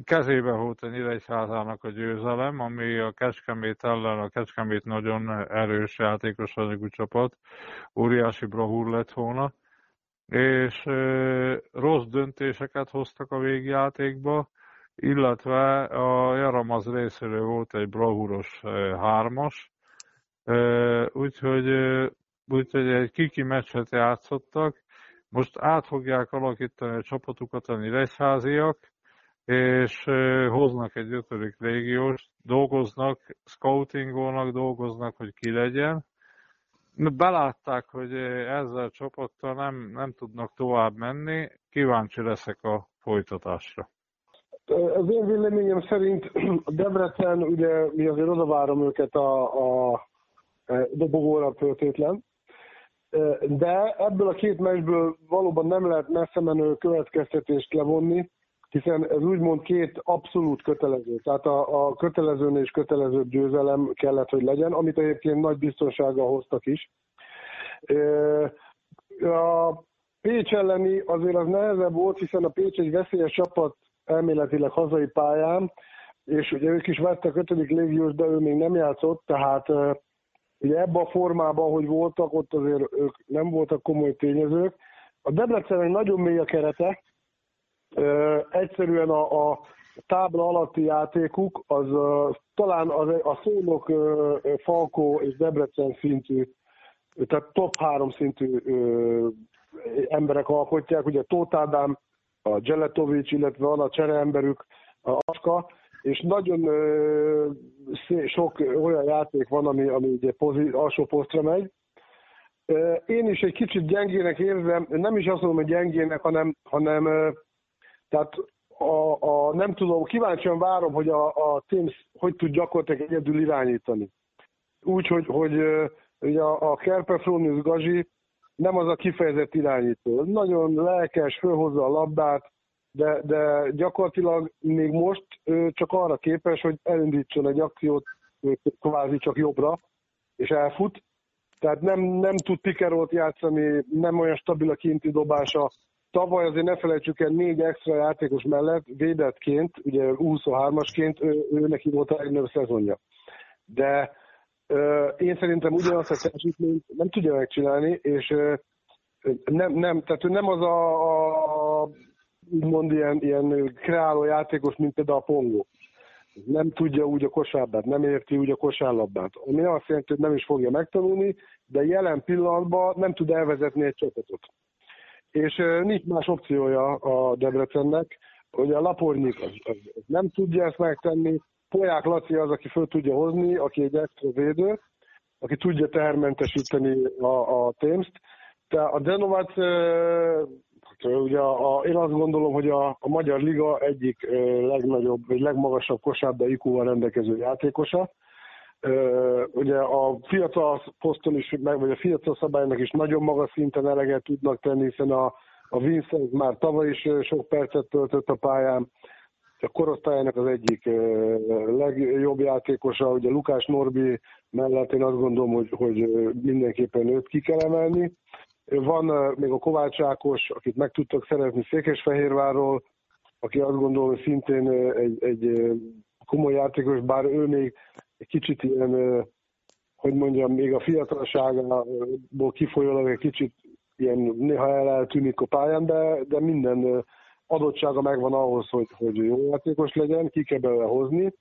kezébe volt a Nyíregyházának a győzelem, ami a Kecskemét ellen, a Kecskemét nagyon erős játékos anyagú csapat, óriási bravúr lett volna, és rossz döntéseket hoztak a végjátékba, illetve a Jaramaz részéről volt egy bravúros hármas, úgyhogy, úgyhogy egy kiki meccset játszottak, Most át fogják alakítani a csapatukat a Nyíregyháziak, és hoznak egy ötödik légiós, dolgoznak, scoutingolnak, dolgoznak, hogy ki legyen. Belátták, hogy ezzel a csapattal nem, nem tudnak tovább menni, kíváncsi leszek a folytatásra. Az én véleményem szerint Debrecen, ugye mi azért odavárom őket a, a dobogóra föltétlen, de ebből a két meccsből valóban nem lehet messze menő következtetést levonni, hiszen ez úgymond két abszolút kötelező. Tehát a, a kötelezőn és kötelező győzelem kellett, hogy legyen, amit egyébként nagy biztonsággal hoztak is. A Pécs elleni azért az nehezebb volt, hiszen a Pécs egy veszélyes csapat elméletileg hazai pályán, és ugye ők is vettek ötödik légiós, de ő még nem játszott, tehát ugye ebben a formában, hogy voltak, ott azért ők nem voltak komoly tényezők. A Debrecennek nagyon mély a kerete, egyszerűen a, a tábla alatti játékuk, az talán az, a szónok Falkó és Debrecen szintű, tehát top három szintű emberek alkotják, ugye Tóth Ádám, a Geletovics, illetve van a csereemberük, a Aska, és nagyon ö, sok olyan játék van, ami, ami ugye pozi, alsó posztra megy. Én is egy kicsit gyengének érzem, nem is azt mondom, hogy gyengének, hanem, hanem tehát a, a, nem tudom, kíváncsian várom, hogy a, a Teams hogy tud gyakorlatilag egyedül irányítani. Úgy, hogy, hogy hogy a, a Kerpefronius Gazi nem az a kifejezett irányító. Nagyon lelkes, fölhozza a labdát, de, de gyakorlatilag még most ő csak arra képes, hogy elindítson egy akciót kvázi csak jobbra, és elfut. Tehát nem, nem tud pikerolt játszani, nem olyan stabil a kinti dobása. Tavaly azért ne felejtsük el négy extra játékos mellett, védettként, ugye 23-asként ő, ő neki volt a legnagyobb szezonja. De én szerintem ugyanazt a teljesítményt nem tudja megcsinálni, és nem, nem, tehát ő nem az a, a úgymond ilyen, ilyen kreáló játékos, mint például a Pongó. Nem tudja úgy a kosárlabdát, nem érti úgy a kosárlabdát. Ami azt jelenti, hogy nem is fogja megtanulni, de jelen pillanatban nem tud elvezetni egy csapatot. És nincs más opciója a Debrecennek, hogy a Lapornyik az, az, az nem tudja ezt megtenni, Poják Laci az, aki föl tudja hozni, aki egy extra védő, aki tudja tehermentesíteni a, a témst. De a Denovac Ugye a, én azt gondolom, hogy a, a Magyar Liga egyik legnagyobb, vagy legmagasabb kosárba iq rendelkező játékosa. Ugye a fiatal poszton is, vagy a fiatal szabálynak is nagyon magas szinten eleget tudnak tenni, hiszen a, a Vincent már tavaly is sok percet töltött a pályán. A korosztályának az egyik legjobb játékosa, ugye Lukás Norbi mellett én azt gondolom, hogy, hogy mindenképpen őt ki kell emelni. Van még a Kovács Ákos, akit meg tudtak szerezni Székesfehérvárról, aki azt gondolom, hogy szintén egy, egy komoly játékos, bár ő még egy kicsit ilyen, hogy mondjam, még a fiatalságából kifolyólag egy kicsit ilyen néha eltűnik a pályán, de, de minden adottsága megvan ahhoz, hogy, hogy jó játékos legyen, ki kell belőle hozni.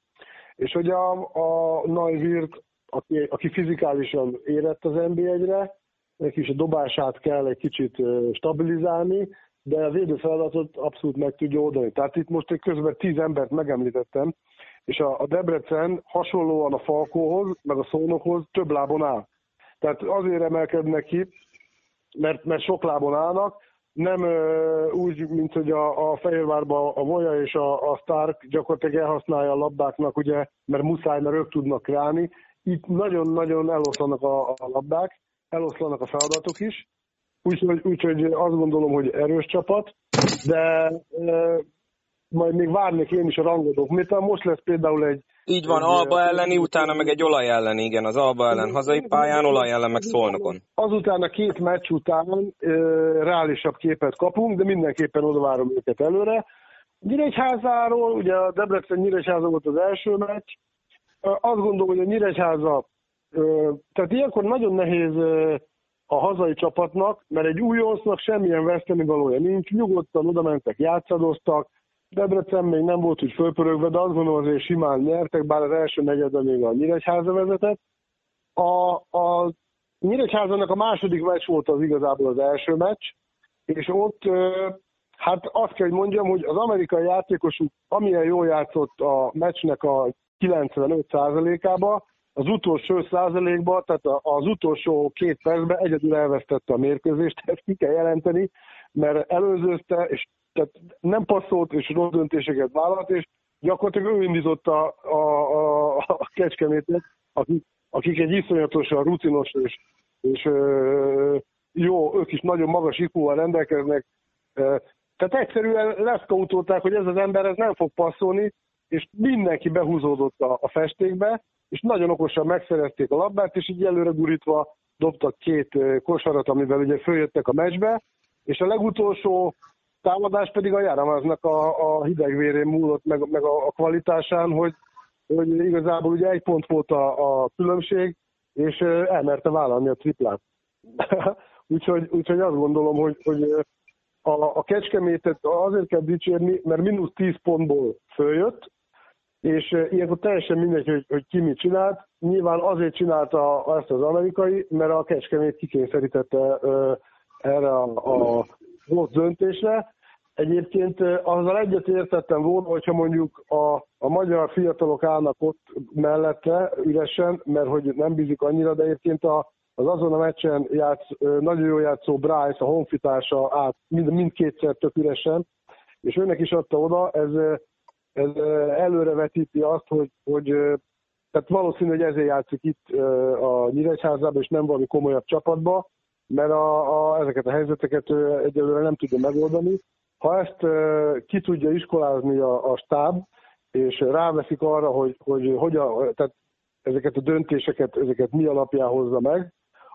És hogy a, a Neuwirth, aki, aki fizikálisan érett az NB1-re, neki is a dobását kell egy kicsit stabilizálni, de a védő feladatot abszolút meg tudja oldani. Tehát itt most egy közben tíz embert megemlítettem, és a, a Debrecen hasonlóan a Falkóhoz, meg a Szónokhoz több lábon áll. Tehát azért emelkednek ki, mert, mert sok lábon állnak, nem uh, úgy, mint hogy a, a Fehérvárban a Voja és a, a Stark gyakorlatilag elhasználja a labdáknak, ugye, mert muszáj, mert ők tudnak kreálni. Itt nagyon-nagyon eloszlanak a, a labdák, eloszlanak a feladatok is, úgyhogy úgy, úgy, azt gondolom, hogy erős csapat, de e, majd még várnék én is a rangodók. Miután most lesz például egy... Így van, Alba elleni, utána meg egy olaj ellen, igen, az Alba ellen hazai pályán, olaj ellen meg szolnokon. Azután a két meccs után e, reálisabb képet kapunk, de mindenképpen oda várom őket előre. Nyíregyházáról, ugye a Debrecen Nyíregyháza volt az első meccs, azt gondolom, hogy a Nyíregyháza tehát ilyenkor nagyon nehéz a hazai csapatnak, mert egy újoncnak semmilyen veszteni valója nincs, nyugodtan oda mentek, játszadoztak, Debrecen még nem volt úgy fölpörögve, de azt gondolom azért simán nyertek, bár az első negyedben még a Nyíregyháza vezetett. A, a Nyíregyházának a második meccs volt az igazából az első meccs, és ott hát azt kell, hogy mondjam, hogy az amerikai játékosuk amilyen jól játszott a meccsnek a 95%-ába, az utolsó százalékban, tehát az utolsó két percben egyedül elvesztette a mérkőzést, [laughs] ezt ki kell jelenteni, mert előzőzte, és tehát nem passzolt, és rossz döntéseket vállalt, és gyakorlatilag ő indította a, a, a kecskemétet, akik, akik egy iszonyatosan rutinos és, és jó, ők is nagyon magas ikúval rendelkeznek. Tehát egyszerűen leszkautolták, hogy ez az ember ez nem fog passzolni, és mindenki behúzódott a, a festékbe, és nagyon okosan megszerezték a labdát, és így előre gurítva dobtak két kosarat, amivel ugye följöttek a meccsbe, és a legutolsó támadás pedig a Járamáznak a, a hidegvérén múlott, meg, meg a, a kvalitásán, hogy, hogy igazából ugye egy pont volt a, a különbség, és elmerte vállalni a triplát. [laughs] úgyhogy, úgyhogy azt gondolom, hogy, hogy a, a kecskemétet azért kell dicsérni, mert mínusz 10 pontból följött, és ilyenkor teljesen mindegy, hogy, hogy ki mit csinált. Nyilván azért csinálta ezt az amerikai, mert a Kecskemét kikényszerítette erre a, a rossz döntésre. Egyébként azzal egyet értettem volna, hogyha mondjuk a, a magyar fiatalok állnak ott mellette üresen, mert hogy nem bízik annyira, de egyébként a, az azon a meccsen játsz, nagyon jól játszó Bryce, a honfitársa át mind, mindkétszer tök üresen, és őnek is adta oda, ez ez előrevetíti azt, hogy, hogy tehát valószínű, hogy ezért játszik itt a Nyíregyházában, és nem valami komolyabb csapatba, mert a, a, ezeket a helyzeteket egyelőre nem tudja megoldani. Ha ezt ki tudja iskolázni a, a stáb, és ráveszik arra, hogy, hogy, hogy a, tehát ezeket a döntéseket, ezeket mi alapján hozza meg,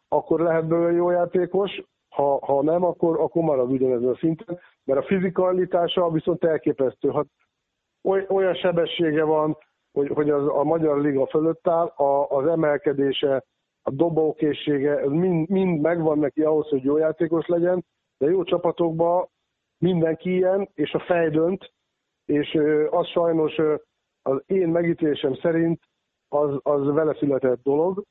akkor lehet belőle jó játékos, ha, ha nem, akkor, akkor marad ugyanezen a szinten, mert a fizikalitása viszont elképesztő. Ha olyan sebessége van, hogy, hogy az a Magyar Liga fölött áll, a, az emelkedése, a dobókészsége, ez mind, mind megvan neki ahhoz, hogy jó játékos legyen, de jó csapatokban mindenki ilyen, és a fej dönt, és az sajnos az én megítélésem szerint az, az vele született dolog,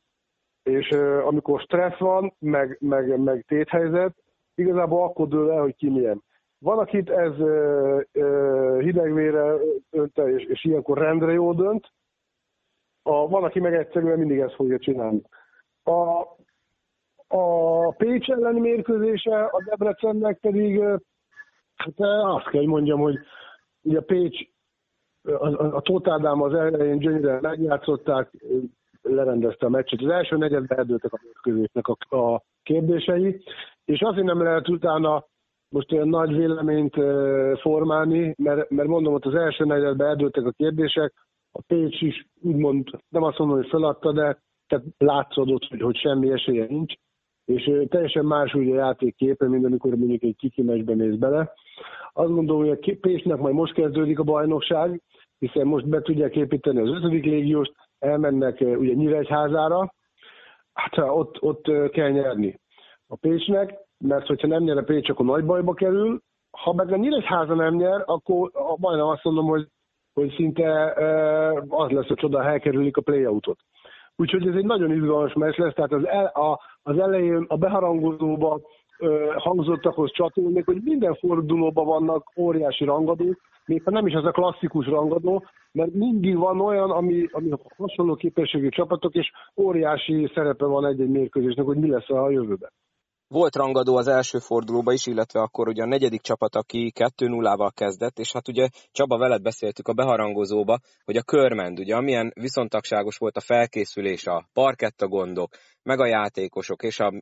és amikor stressz van, meg, meg, meg téthelyzet, igazából akkor dől el, hogy ki milyen. Van, akit ez hidegvére önte, és, és ilyenkor rendre jó dönt, a, van, aki meg egyszerűen mindig ezt fogja csinálni. A, a Pécs elleni mérkőzése a Debrecennek pedig, hát azt kell, mondjam, hogy ugye Pécs, a, a, a Tótádám az elején gyönyörűen megjátszották, lerendezte a meccset. Az első negyedben eldőltek a mérkőzésnek a, a kérdései, és azért nem lehet utána most olyan nagy véleményt formálni, mert, mert mondom, hogy az első negyedben eldőltek a kérdések, a Pécs is úgymond, nem azt mondom, hogy feladta, de tehát látszódott, hogy, hogy semmi esélye nincs, és teljesen más ugye a játék képe, mint amikor mondjuk egy kiki meccsbe néz bele. Azt gondolom, hogy a Pécsnek majd most kezdődik a bajnokság, hiszen most be tudják építeni az ötödik légióst, elmennek ugye Nyíregyházára, hát ott, ott kell nyerni a Pécsnek, mert hogyha nem nyer a Pécs, akkor nagy bajba kerül. Ha meg a Nyíregyháza nem nyer, akkor majdnem azt mondom, hogy, hogy szinte az lesz a csoda, ha elkerülik a play-outot. Úgyhogy ez egy nagyon izgalmas meccs lesz, tehát az, el, a, az elején a beharangozóba ö, hangzottakhoz csatolnék, hogy minden fordulóban vannak óriási rangadók, még ha nem is az a klasszikus rangadó, mert mindig van olyan, ami, ami hasonló képességű csapatok, és óriási szerepe van egy-egy mérkőzésnek, hogy mi lesz a jövőben. Volt rangadó az első fordulóba is, illetve akkor ugye a negyedik csapat, aki 2-0-val kezdett, és hát ugye Csaba veled beszéltük a beharangozóba, hogy a körmend, ugye amilyen viszontagságos volt a felkészülés, a parketta gondok, meg a játékosok, és a,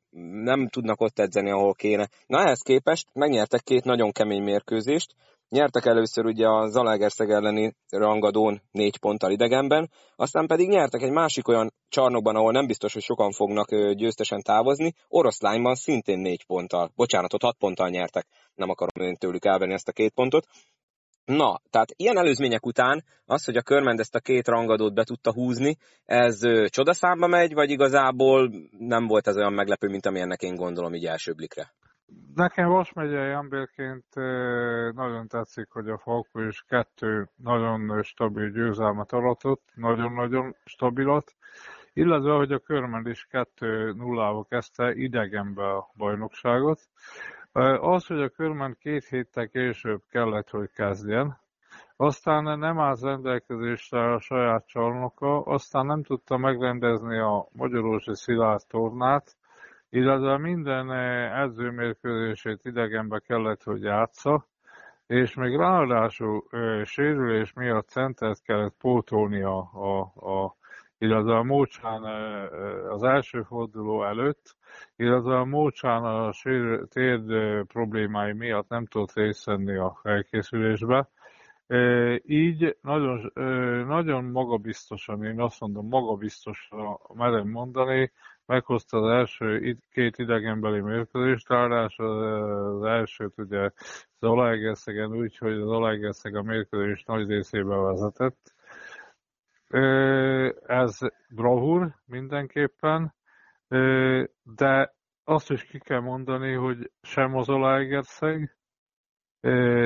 nem tudnak ott edzeni, ahol kéne. Na ehhez képest megnyertek két nagyon kemény mérkőzést, Nyertek először ugye a Zalaegerszeg elleni rangadón négy ponttal idegenben, aztán pedig nyertek egy másik olyan csarnokban, ahol nem biztos, hogy sokan fognak győztesen távozni, Oroszlányban szintén négy ponttal, bocsánatot, hat ponttal nyertek, nem akarom én tőlük elvenni ezt a két pontot. Na, tehát ilyen előzmények után az, hogy a körmend ezt a két rangadót be tudta húzni, ez ö, csodaszámba megy, vagy igazából nem volt ez olyan meglepő, mint ami ennek én gondolom így első blikre? Nekem Vas megyei emberként nagyon tetszik, hogy a Falko is kettő nagyon stabil győzelmet aratott, nagyon-nagyon stabilat, illetve, hogy a Körmend is 2 0 kezdte idegenbe a bajnokságot. Az, hogy a körment két héttel később kellett, hogy kezdjen, aztán nem állt rendelkezésre a saját csarnoka, aztán nem tudta megrendezni a Magyarorsi Szilárd tornát, illetve minden edzőmérkőzését idegenbe kellett, hogy játsza, és még ráadásul sérülés miatt centert kellett pótolni a, a, illetve a Mócsán az első forduló előtt, illetve a Mócsán a térd problémái miatt nem tudott részt venni a felkészülésbe. Így nagyon, nagyon magabiztosan, én azt mondom, magabiztosra merem mondani, meghozta az első két idegenbeli mérkőzést, ráadásul az elsőt ugye Zalaegerszegen úgy, hogy Zalaegerszeg a mérkőzés nagy részébe vezetett. Ez bravúr mindenképpen, de azt is ki kell mondani, hogy sem az Zalaegerszeg,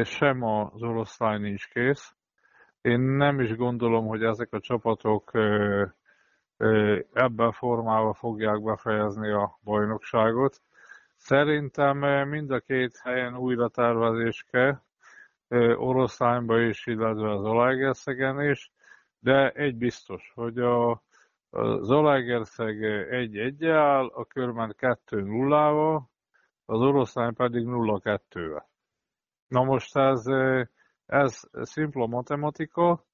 sem az oroszlány nincs kész. Én nem is gondolom, hogy ezek a csapatok ebben formában fogják befejezni a bajnokságot. Szerintem mind a két helyen újra tervezés kell, Oroszlányba is, illetve az Olaegerszegen is, de egy biztos, hogy a, a Zalaegerszeg egy 1 áll, a Körment 2-0-val, az oroszlány pedig 0-2-vel. Na most ez, ez szimpla matematika,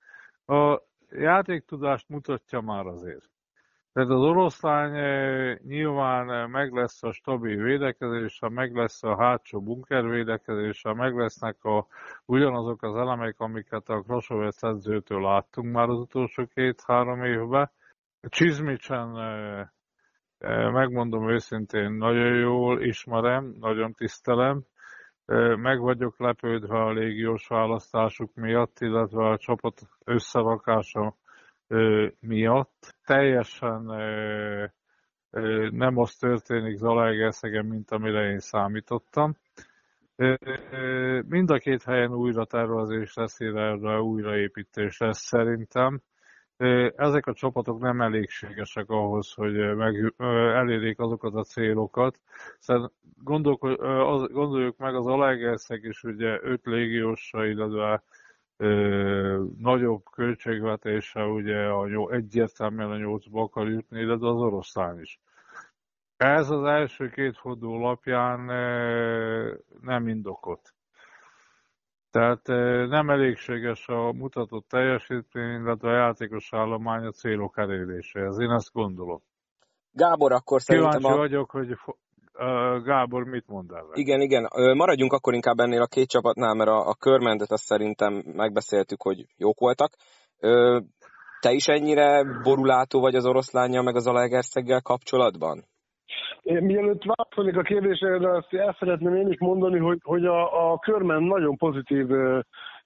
a játéktudást mutatja már azért. Tehát az oroszlány nyilván meg lesz a stabil védekezése, meg lesz a hátsó bunker védekezése, meg lesznek a, ugyanazok az elemek, amiket a Krasovec edzőtől láttunk már az utolsó két-három évben. Csizmicsen megmondom őszintén, nagyon jól ismerem, nagyon tisztelem, meg vagyok lepődve a légiós választásuk miatt, illetve a csapat összerakása miatt. Teljesen nem az történik Zalaegerszegen, mint amire én számítottam. Mind a két helyen újra tervezés lesz, illetve újraépítés lesz szerintem. Ezek a csapatok nem elégségesek ahhoz, hogy meg, elérjék azokat a célokat. Szóval gondoljuk meg az Alegerszeg is ugye öt légiósra, illetve ö, nagyobb költségvetése ugye a jó, egyértelműen a nyolcba akar jutni, illetve az oroszlán is. Ez az első két forduló lapján ö, nem indokot. Tehát nem elégséges a mutatott teljesítmény, illetve a játékos állomány a célok eléréséhez. Én ezt gondolom. Gábor, akkor Kíváncsi szerintem a... vagyok, hogy Gábor mit mond el? Igen, igen. Maradjunk akkor inkább ennél a két csapatnál, mert a, a körmendet azt szerintem megbeszéltük, hogy jók voltak. Te is ennyire borulátó vagy az oroszlánnyal, meg az Alegerszeggel kapcsolatban? Én, mielőtt válaszolnék a kérdésre, azt el szeretném én is mondani, hogy, hogy a, a körmen nagyon pozitív ö,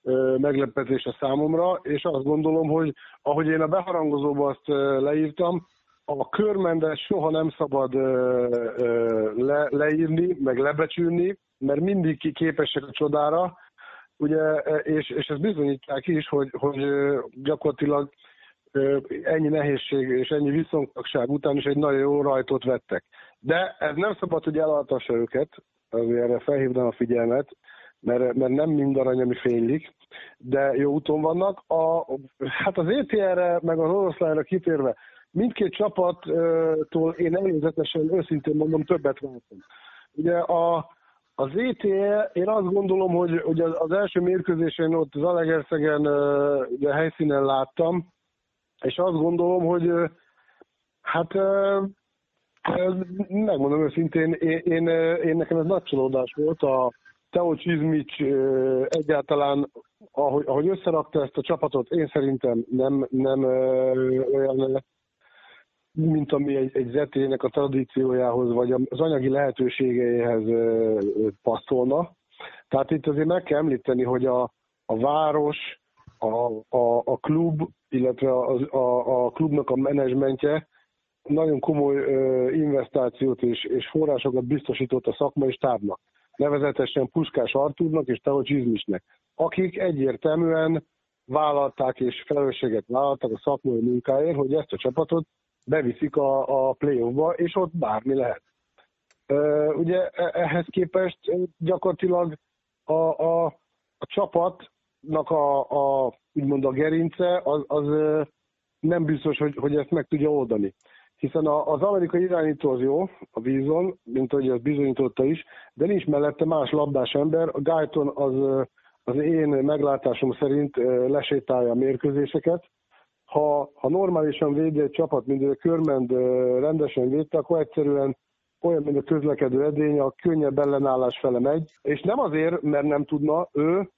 ö, meglepetés a számomra, és azt gondolom, hogy ahogy én a beharangozóban azt ö, leírtam, a körmendet soha nem szabad ö, ö, le, leírni, meg lebecsülni, mert mindig képesek a csodára, ugye, és, és ezt bizonyítják is, hogy, hogy gyakorlatilag ennyi nehézség és ennyi viszontagság után is egy nagyon jó rajtot vettek. De ez nem szabad, hogy elaltassa őket, azért erre felhívnám a figyelmet, mert, mert nem mind arany, ami fénylik, de jó úton vannak. A, hát az ETR-re, meg az oroszlányra kitérve, mindkét csapattól én előzetesen, őszintén mondom, többet vártam. Ugye a, az ETE, én azt gondolom, hogy, hogy az első mérkőzésen ott az Alegerszegen ugye helyszínen láttam, és azt gondolom, hogy hát megmondom őszintén, én, én, én nekem ez nagy csalódás volt. A Teo Csizmics egyáltalán, ahogy, ahogy összerakta ezt a csapatot, én szerintem nem, nem olyan mint ami egy, egy zetének a tradíciójához, vagy az anyagi lehetőségeihez passzolna. Tehát itt azért meg kell említeni, hogy a, a város, a, a, a klub, illetve a, a, a klubnak a menedzsmentje nagyon komoly ö, investációt és, és forrásokat biztosított a szakmai stábnak. Nevezetesen Puskás Artúrnak és Teo Csizmisnek, akik egyértelműen vállalták és felelősséget vállaltak a szakmai munkáért, hogy ezt a csapatot beviszik a, a play-offba, és ott bármi lehet. Ugye e, ehhez képest gyakorlatilag a, a, a csapatnak a, a, úgymond a gerince az, az nem biztos, hogy, hogy ezt meg tudja oldani. Hiszen az amerikai irányító az jó, a vízon, mint ahogy ezt bizonyította is, de nincs mellette más labdás ember. A Guyton az, az én meglátásom szerint lesétálja a mérkőzéseket. Ha, ha normálisan védi egy csapat, mint a Körmend rendesen védte, akkor egyszerűen olyan, mint a közlekedő edény, a könnyebb ellenállás fele megy, és nem azért, mert nem tudna, ő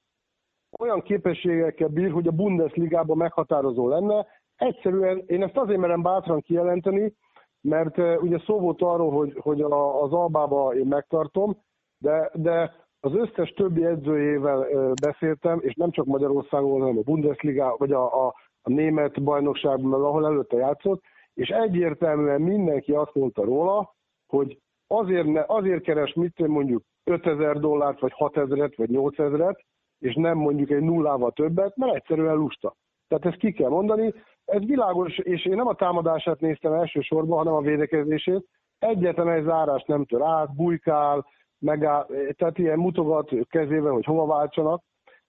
olyan képességekkel bír, hogy a Bundesligában meghatározó lenne. Egyszerűen én ezt azért merem bátran kijelenteni, mert ugye szó volt arról, hogy, hogy a, az Albába én megtartom, de, de az összes többi edzőjével beszéltem, és nem csak Magyarországon, hanem a Bundesliga, vagy a, a, a német bajnokságban, ahol előtte játszott, és egyértelműen mindenki azt mondta róla, hogy azért, ne, azért keres mit mondjuk 5000 dollárt, vagy 6000-et, vagy 8000-et, és nem mondjuk egy nullával többet, mert egyszerűen lusta. Tehát ezt ki kell mondani. Ez világos, és én nem a támadását néztem elsősorban, hanem a védekezését. Egyetlen egy zárás nem tör át, bujkál, megáll, tehát ilyen mutogat kezével, hogy hova váltsanak,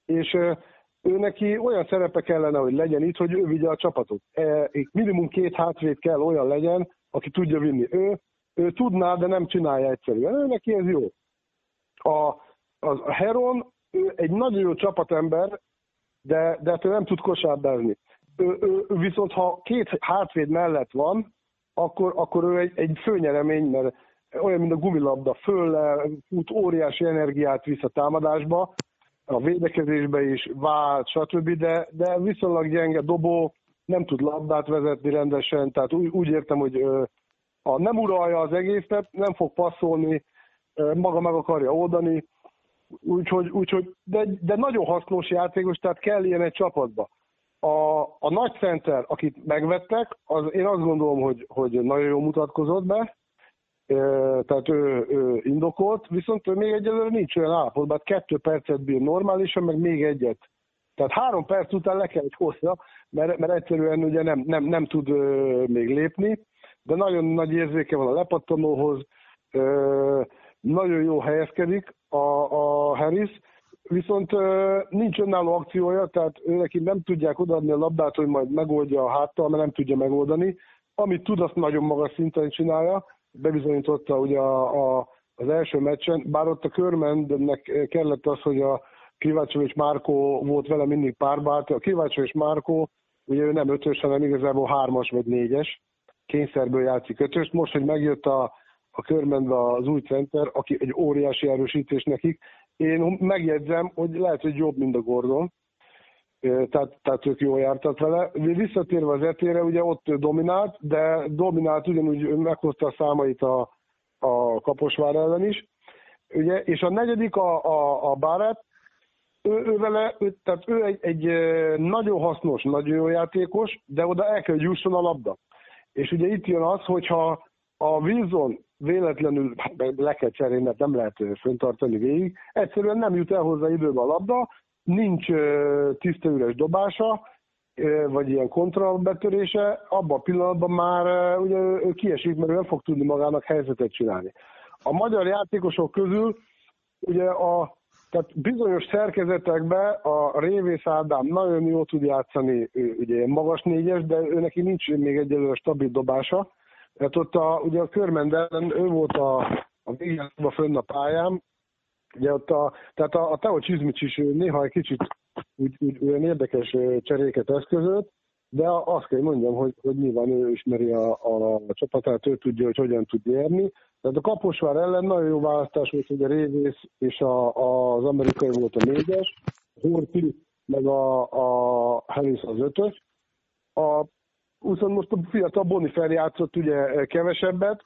és ő neki olyan szerepe kellene, hogy legyen itt, hogy ő vigye a csapatot. E, minimum két hátvéd kell olyan legyen, aki tudja vinni. Ő, ő tudná, de nem csinálja egyszerűen. Ő neki ez jó. A, a Heron ő egy nagyon jó csapatember, de, de ő nem tud kosárbezni. Ő, ő, viszont ha két hátvéd mellett van, akkor, akkor ő egy, egy főnyeremény, mert olyan, mint a gumilabda, föl fut, óriási energiát visz a támadásba, a védekezésbe is vált, stb., de, de viszonylag gyenge dobó, nem tud labdát vezetni rendesen, tehát úgy, úgy értem, hogy a nem uralja az egészet, nem fog passzolni, maga meg akarja oldani, úgyhogy, úgyhogy de, de nagyon hasznos játékos, tehát kell ilyen egy csapatba. A, a nagy center, akit megvettek, az én azt gondolom, hogy, hogy nagyon jól mutatkozott be, tehát ő, ő indokolt, viszont ő még egyelőre nincs olyan állapotban, hát kettő percet bír normálisan, meg még egyet. Tehát három perc után le kell egy hosszra, mert, mert egyszerűen ugye nem, nem, nem tud még lépni, de nagyon nagy érzéke van a lepattanóhoz, nagyon jó helyezkedik a, a Harris, viszont nincs önálló akciója, tehát ő neki nem tudják odaadni a labdát, hogy majd megoldja a háttal, mert nem tudja megoldani. Amit tud, azt nagyon magas szinten csinálja, bebizonyította ugye a, a, az első meccsen, bár ott a Körmendnek kellett az, hogy a Krivácsovics Márkó volt vele mindig párbát. A Krivácsovics Márkó, ugye ő nem ötös, hanem igazából hármas vagy négyes, kényszerből játszik ötöst. Most, hogy megjött a, a körmendbe az új center, aki egy óriási erősítés nekik, én megjegyzem, hogy lehet, hogy jobb, mint a Gordon, tehát, tehát ők jól jártak vele. Visszatérve az etére, ugye ott dominált, de dominált ugyanúgy meghozta a számait a, a Kaposvár ellen is. Ugye, és a negyedik a, a, a Barrett, ő, ő vele, ő, tehát ő egy, egy nagyon hasznos, nagyon jó játékos, de oda el kell, hogy jusson a labda. És ugye itt jön az, hogyha a Wilson véletlenül hát le kell cserélni, mert nem lehet föntartani végig, egyszerűen nem jut el hozzá időbe a labda, nincs tiszta üres dobása, vagy ilyen kontrabetörése, abban a pillanatban már ugye ő kiesik, mert ő nem fog tudni magának helyzetet csinálni. A magyar játékosok közül ugye a tehát bizonyos szerkezetekben a Révész Ádám nagyon jól tud játszani, ugye ilyen magas négyes, de ő neki nincs még egyelőre stabil dobása. Tehát ott a, ugye a körmenden ő volt a, a végén fönn a pályán, ugye ott a, tehát a, a Teo Csizmics is néha egy kicsit úgy, úgy olyan érdekes cseréket eszközölt, de azt kell mondjam, hogy, hogy nyilván ő ismeri a, a, a csapatát, ő tudja, hogy hogyan tud nyerni. Tehát a Kaposvár ellen nagyon jó választás volt, hogy a Révész és a, a, az amerikai volt a négyes, Horti meg a, a Harris az ötös. A, viszont most a fiatal Bonifer játszott ugye kevesebbet,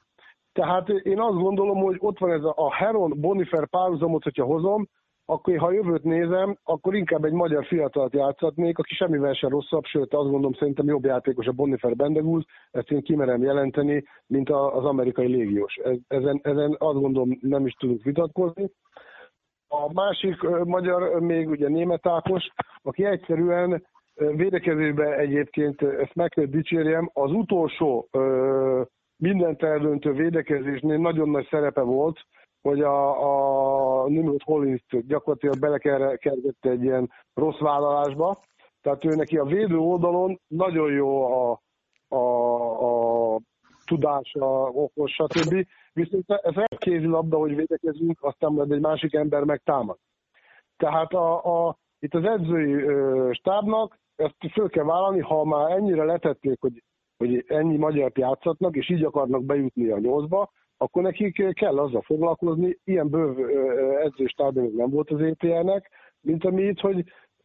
tehát én azt gondolom, hogy ott van ez a, a Heron-Bonifer párhuzamot, hogyha hozom, akkor ha jövőt nézem, akkor inkább egy magyar fiatalt játszhatnék, aki semmivel sem rosszabb, sőt azt gondolom szerintem jobb játékos a Bonifer Bendegúz, ezt én kimerem jelenteni, mint az amerikai légiós. Ezen, ezen azt gondolom nem is tudunk vitatkozni. A másik magyar még ugye német Ákos, aki egyszerűen védekezésben egyébként ezt meg kell dicsérjem, az utolsó minden eldöntő védekezésnél nagyon nagy szerepe volt, hogy a, a Nimrod Hollins gyakorlatilag belekergett egy ilyen rossz vállalásba. Tehát ő neki a védő oldalon nagyon jó a, a, a tudása, okos, stb. Viszont ez egy kézilabda, hogy védekezünk, aztán majd egy másik ember megtámad. Tehát a, a, itt az edzői ö, stábnak ezt föl kell vállalni, ha már ennyire letették, hogy, hogy ennyi magyar játszatnak, és így akarnak bejutni a nyolcba, akkor nekik kell azzal foglalkozni, ilyen bőv edzőstáb még nem volt az EPL-nek, mint ami itt, hogy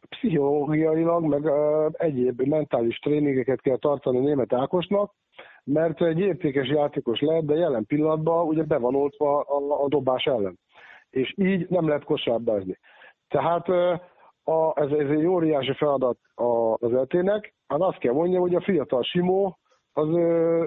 pszichológiailag, meg egyéb mentális tréningeket kell tartani német Ákosnak, mert egy értékes játékos lehet, de jelen pillanatban ugye be van oltva a, a dobás ellen. És így nem lehet kosárdázni. Tehát a, ez, ez egy óriási feladat az etének. Hát azt kell mondjam, hogy a fiatal Simó az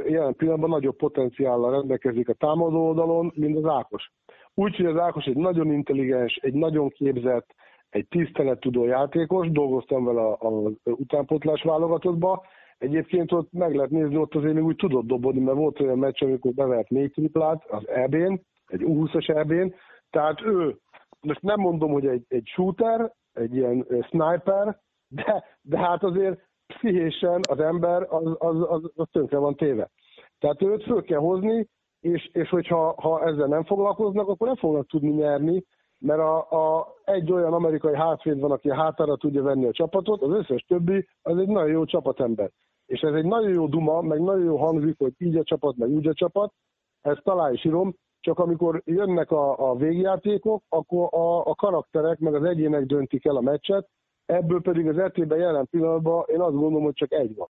jelen pillanatban nagyobb potenciállal rendelkezik a támadó oldalon, mint az Ákos. Úgyhogy az Ákos egy nagyon intelligens, egy nagyon képzett, egy tisztelettudó játékos, dolgoztam vele az utánpotlás válogatottba, Egyébként ott meg lehet nézni, ott azért még úgy tudott dobni, mert volt olyan meccs, amikor bevert négy triplát az EB-n, egy U20-as EB-n, tehát ő, most nem mondom, hogy egy, egy shooter, egy ilyen sniper, de, de hát azért pszichésen az ember az, az, az, az tönkre van téve. Tehát őt föl kell hozni, és, és hogyha ha ezzel nem foglalkoznak, akkor nem fognak tudni nyerni, mert a, a, egy olyan amerikai hátvéd van, aki a hátára tudja venni a csapatot, az összes többi az egy nagyon jó csapatember. És ez egy nagyon jó duma, meg nagyon jó hangzik, hogy így a csapat, meg úgy a csapat, ezt talán is írom, csak amikor jönnek a, a végjátékok, akkor a, a karakterek, meg az egyének döntik el a meccset, ebből pedig az etében jelen pillanatban én azt gondolom, hogy csak egy van.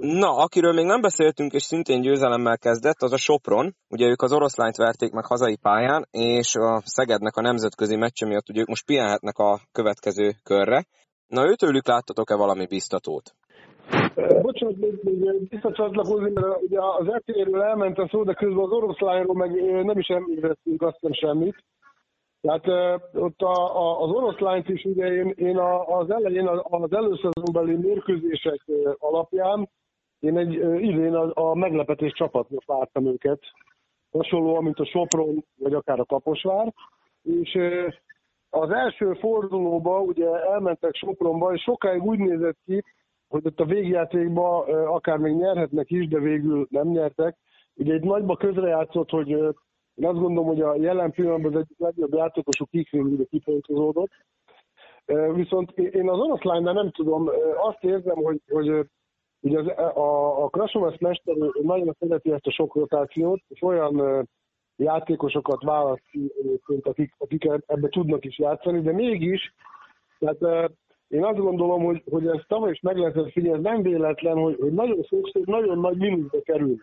Na, akiről még nem beszéltünk, és szintén győzelemmel kezdett, az a Sopron. Ugye ők az oroszlányt verték meg hazai pályán, és a Szegednek a nemzetközi meccse miatt ugye ők most pihenhetnek a következő körre. Na, őtőlük láttatok-e valami biztatót? Bocsánat, még, még visszacsatlakozni, mert ugye az RT-ről elment a szó, de közben az oroszlányról meg nem is említettünk azt sem semmit. Tehát ott a, a, az oroszlányt is ugye én, én az elején az előszezonbeli mérkőzések alapján én egy idén a, a meglepetés csapatnak vártam őket. Hasonlóan, mint a Sopron, vagy akár a Kaposvár. És az első fordulóba ugye elmentek Sopronba, és sokáig úgy nézett ki, hogy ott a végjátékban akár még nyerhetnek is, de végül nem nyertek. Ugye egy nagyba közrejátszott, hogy én azt gondolom, hogy a jelen pillanatban az egyik legjobb játékosuk Kikrin kipontozódott. Viszont én az oroszlánynál nem tudom, azt érzem, hogy, hogy ugye az, a, a Krasovesz mester nagyon szereti ezt a sok rotációt, és olyan játékosokat választ akik, akik ebbe tudnak is játszani, de mégis, tehát én azt gondolom, hogy, hogy ez tavaly is meg lehetett figyelni, nem véletlen, hogy, hogy nagyon sokszor nagyon nagy mínuszba kerül.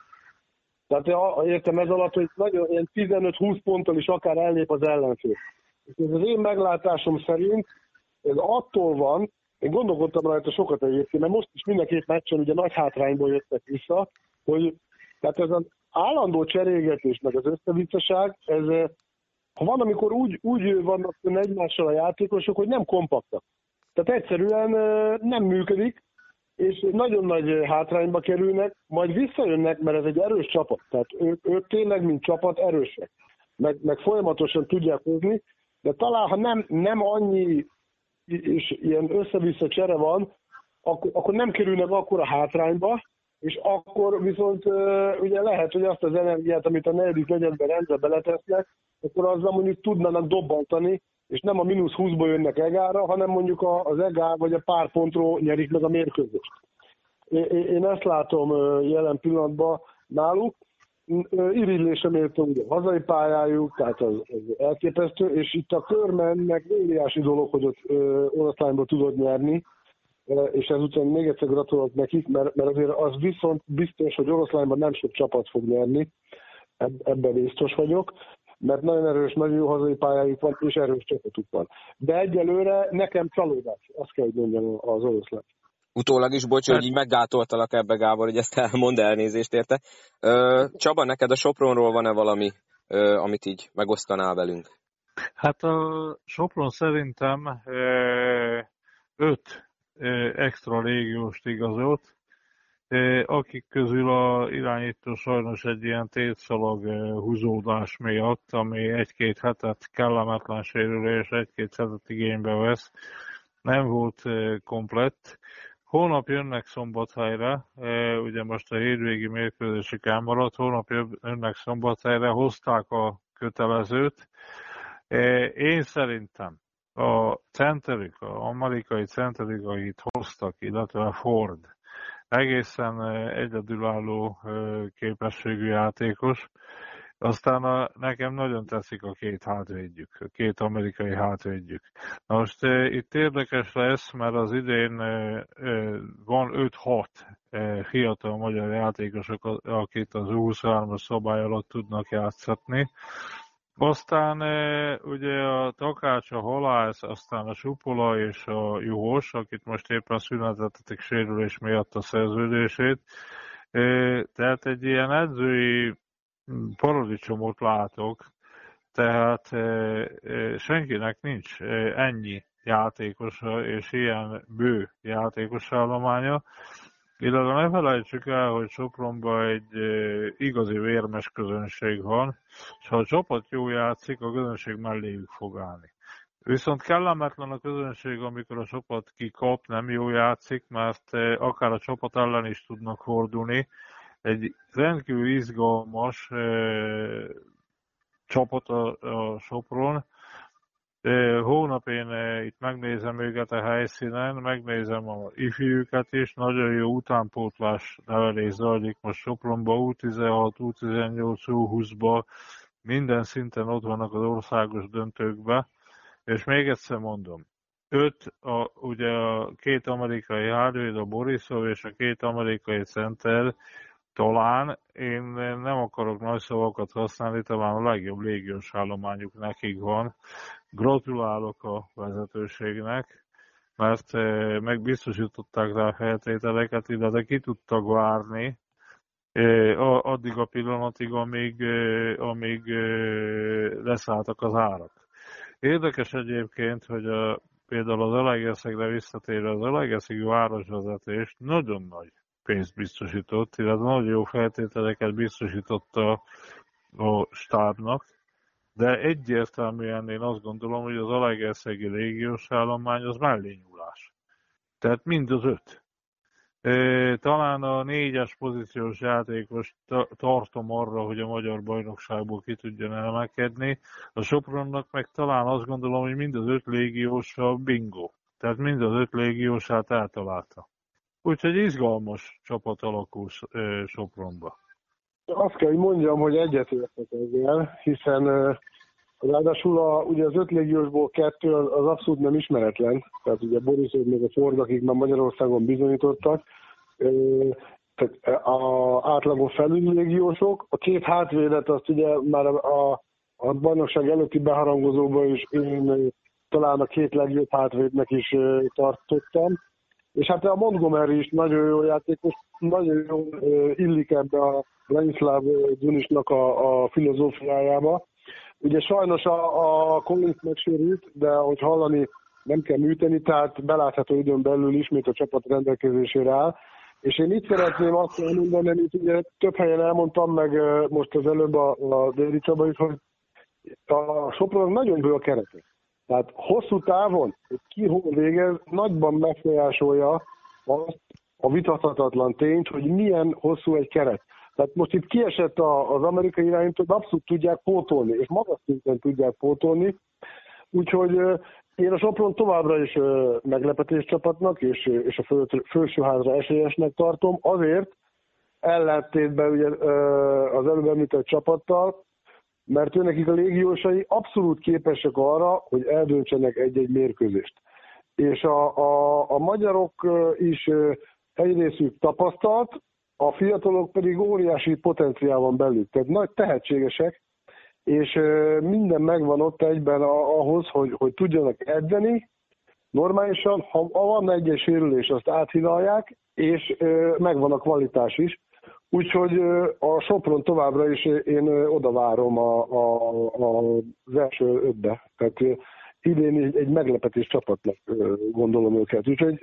Tehát értem ez alatt, hogy nagyon ilyen 15-20 ponttal is akár ellép az ellenfél. És ez az én meglátásom szerint ez attól van, én gondolkodtam rajta sokat egyébként, mert most is mindenképp meccsen ugye nagy hátrányból jöttek vissza, hogy tehát ez az állandó cserégetés, meg az összevisszaság, ez ha van, amikor úgy, úgy vannak egymással a játékosok, hogy nem kompaktak. Tehát egyszerűen nem működik, és nagyon nagy hátrányba kerülnek, majd visszajönnek, mert ez egy erős csapat. Tehát ők, ők tényleg, mint csapat erősek, meg, meg folyamatosan tudják hozni, de talán, ha nem, nem annyi és ilyen össze-vissza csere van, akkor, akkor nem kerülnek akkor a hátrányba, és akkor viszont ugye lehet, hogy azt az energiát, amit a negyedik negyedben rendre beletesznek, akkor azzal mondjuk tudnának dobbantani, és nem a mínusz 20-ból jönnek egára, hanem mondjuk az egár vagy a pár pontról nyerik meg a mérkőzést. Én ezt látom jelen pillanatban náluk. Irigylésre méltó ugye a hazai pályájuk, tehát az, elképesztő, és itt a körmennek óriási dolog, hogy ott oroszlányból tudod nyerni, és ezután még egyszer gratulálok nekik, mert, mert azért az viszont biztos, hogy oroszlányban nem sok csapat fog nyerni, ebben biztos vagyok, mert nagyon erős, nagyon jó hazai pályájuk van, és erős csapatuk van. De egyelőre nekem csalódás, azt kell, hogy mondjam az oroszlán. Utólag is, bocs, hogy így meggátoltalak ebbe, Gábor, hogy ezt elmond elnézést érte. Csaba, neked a Sopronról van-e valami, amit így megosztanál velünk? Hát a Sopron szerintem öt extra légióst igazolt, akik közül a irányító sajnos egy ilyen tétszalag húzódás miatt, ami egy-két hetet kellemetlen sérülés, egy-két hetet igénybe vesz, nem volt komplett. Holnap jönnek Szombathelyre, ugye most a hétvégi mérkőzésük elmaradt, holnap jönnek Szombathelyre, hozták a kötelezőt. Én szerintem a centerük, a amerikai centerük, akit hoztak, illetve a Ford, egészen egyedülálló képességű játékos. Aztán a, nekem nagyon tetszik a két hátvédjük, a két amerikai hátvédjük. Na most itt érdekes lesz, mert az idén van 5-6 e, fiatal magyar játékosok, akik az 23-as szabály alatt tudnak játszatni. Aztán ugye a Takács, a Halász, aztán a Supola és a Juhos, akit most éppen szünetetetik sérülés miatt a szerződését. Tehát egy ilyen edzői paradicsomot látok, tehát senkinek nincs ennyi játékosa és ilyen bő játékos állománya, illetve ne felejtsük el, hogy Sopronban egy igazi vérmes közönség van, és ha a csapat jó játszik, a közönség melléjük fog állni. Viszont kellemetlen a közönség, amikor a csapat kikap, nem jó játszik, mert akár a csapat ellen is tudnak fordulni, egy rendkívül izgalmas e, csapat a, a Sopron. Hónap én itt megnézem őket a helyszínen, megnézem a ifjúkat is, nagyon jó utánpótlás nevelés zajlik most Sopronba, U16, U18, U20-ba, minden szinten ott vannak az országos döntőkbe, és még egyszer mondom, öt, a, ugye a két amerikai hardware, a Borisov és a két amerikai center talán én nem akarok nagy szavakat használni, talán a legjobb légiós állományuk nekik van. Gratulálok a vezetőségnek, mert eh, megbiztosították rá a feltételeket, illetve ki tudtak várni eh, addig a pillanatig, amíg, eh, amíg leszálltak az árak. Érdekes egyébként, hogy a, például az Elegeszegre visszatérve az Elegeszegi városvezetés nagyon nagy pénzt biztosított, illetve nagyon jó feltételeket biztosított a, a stábnak, de egyértelműen én azt gondolom, hogy az Alegerszegi légiós állomány az mellényúlás. Tehát mind az öt. Talán a négyes pozíciós játékos tartom arra, hogy a magyar bajnokságból ki tudjon emelkedni. A Sopronnak meg talán azt gondolom, hogy mind az öt légiós a bingo. Tehát mind az öt légiósát eltalálta. Úgyhogy izgalmas csapat alakul Sopronba. Azt kell, hogy mondjam, hogy egyetértek ezzel, hiszen ráadásul a, ugye az öt légiósból kettő az, abszolút nem ismeretlen, tehát ugye Borisov meg a Ford, akik már Magyarországon bizonyítottak, tehát a átlagon felül légiósok, a két hátvédet azt ugye már a, a bajnokság előtti beharangozóban is én talán a két legjobb hátvédnek is tartottam, és hát a Montgomery is nagyon jó játékos, nagyon jó illik ebbe a Ladislav Dunisnak a, a filozófiájába. Ugye sajnos a, a Collins megsérült, de hogy hallani nem kell műteni, tehát belátható időn belül ismét a csapat rendelkezésére áll. És én itt szeretném azt elmondani, amit ugye több helyen elmondtam, meg most az előbb a, a Déri Csaba is, hogy a Sopron nagyon bő a keretek. Tehát hosszú távon, ki hol végez, nagyban megfolyásolja azt a vitathatatlan tényt, hogy milyen hosszú egy keret. Tehát most itt kiesett az amerikai irányító, abszolút tudják pótolni, és magas szinten tudják pótolni. Úgyhogy én a Sopron továbbra is meglepetés csapatnak, és, a föl, felsőházra esélyesnek tartom, azért ellentétben ugye az előbb említett csapattal, mert őnekik a légiósai abszolút képesek arra, hogy eldöntsenek egy-egy mérkőzést. És a, a, a magyarok is egyrészük tapasztalt, a fiatalok pedig óriási potenciál van belük, tehát nagy tehetségesek, és minden megvan ott egyben ahhoz, hogy, hogy tudjanak edzeni, normálisan, ha van egy sérülés, azt áthidalják, és megvan a kvalitás is, Úgyhogy a Sopron továbbra is én oda várom a, a, a, az első ötbe. Tehát idén egy meglepetés csapatnak gondolom őket. Úgyhogy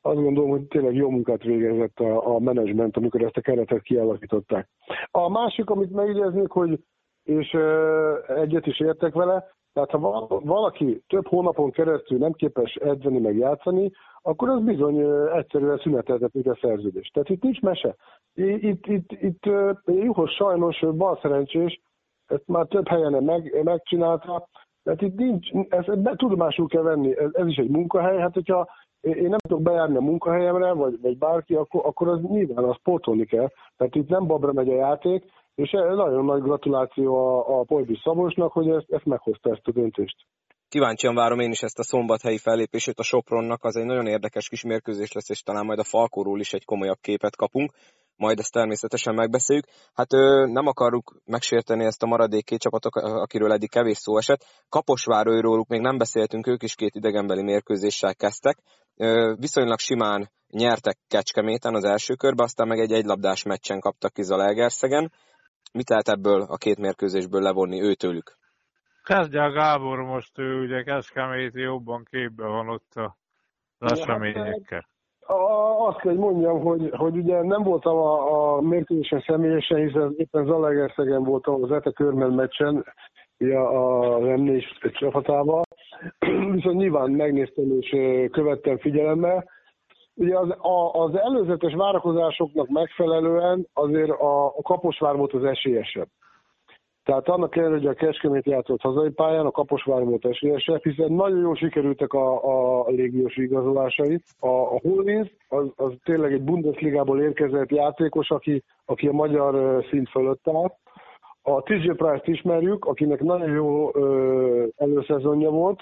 azt gondolom, hogy tényleg jó munkát végezett a, a menedzsment, amikor ezt a keretet kialakították. A másik, amit megjegyeznék, hogy és egyet is értek vele, tehát ha valaki több hónapon keresztül nem képes edzeni meg játszani, akkor az bizony egyszerűen szüneteltetik a szerződést. Tehát itt nincs mese. Itt, itt, itt Juhos sajnos bal szerencsés, ezt már több helyen meg, megcsinálta, tehát itt nincs, ezt be, tudomásul kell venni, ez, ez is egy munkahely, hát hogyha én nem tudok bejárni a munkahelyemre, vagy, vagy bárki, akkor, akkor az nyilván az sportolni kell. Tehát itt nem babra megy a játék, és nagyon nagy gratuláció a, a Pojbi Szabosnak, hogy ezt, ezt meghozta ezt a döntést. Kíváncsian várom én is ezt a szombathelyi fellépését a Sopronnak, az egy nagyon érdekes kis mérkőzés lesz, és talán majd a Falkóról is egy komolyabb képet kapunk majd ezt természetesen megbeszéljük. Hát ö, nem akarjuk megsérteni ezt a maradék két csapatok, akiről eddig kevés szó esett. Kaposvárőróluk még nem beszéltünk, ők is két idegenbeli mérkőzéssel kezdtek. Ö, viszonylag simán nyertek Kecskeméten az első körbe, aztán meg egy egylabdás meccsen kaptak ki Zalaegerszegen. Mit lehet ebből a két mérkőzésből levonni őtőlük? Kezdje a Gábor most, ő ugye Kecskeméti jobban képbe van ott a eseményekkel azt kell, hogy mondjam, hogy, hogy ugye nem voltam a, a mérkőzésen személyesen, hiszen éppen Zalaegerszegen voltam az Ete Körmen meccsen, a M4 csapatával, [clears throat] viszont nyilván megnéztem és követtem figyelemmel. Ugye az, a, az előzetes várakozásoknak megfelelően azért a, a Kaposvár volt az esélyesebb. Tehát annak ellenére, hogy a Kecskemét játszott hazai pályán, a Kaposvár volt esélyesebb, hiszen nagyon jól sikerültek a, a, légiós igazolásai. A, a Hollins az, az tényleg egy Bundesligából érkezett játékos, aki, aki a magyar szint fölött áll. A TJ Price-t ismerjük, akinek nagyon jó ö, előszezonja volt,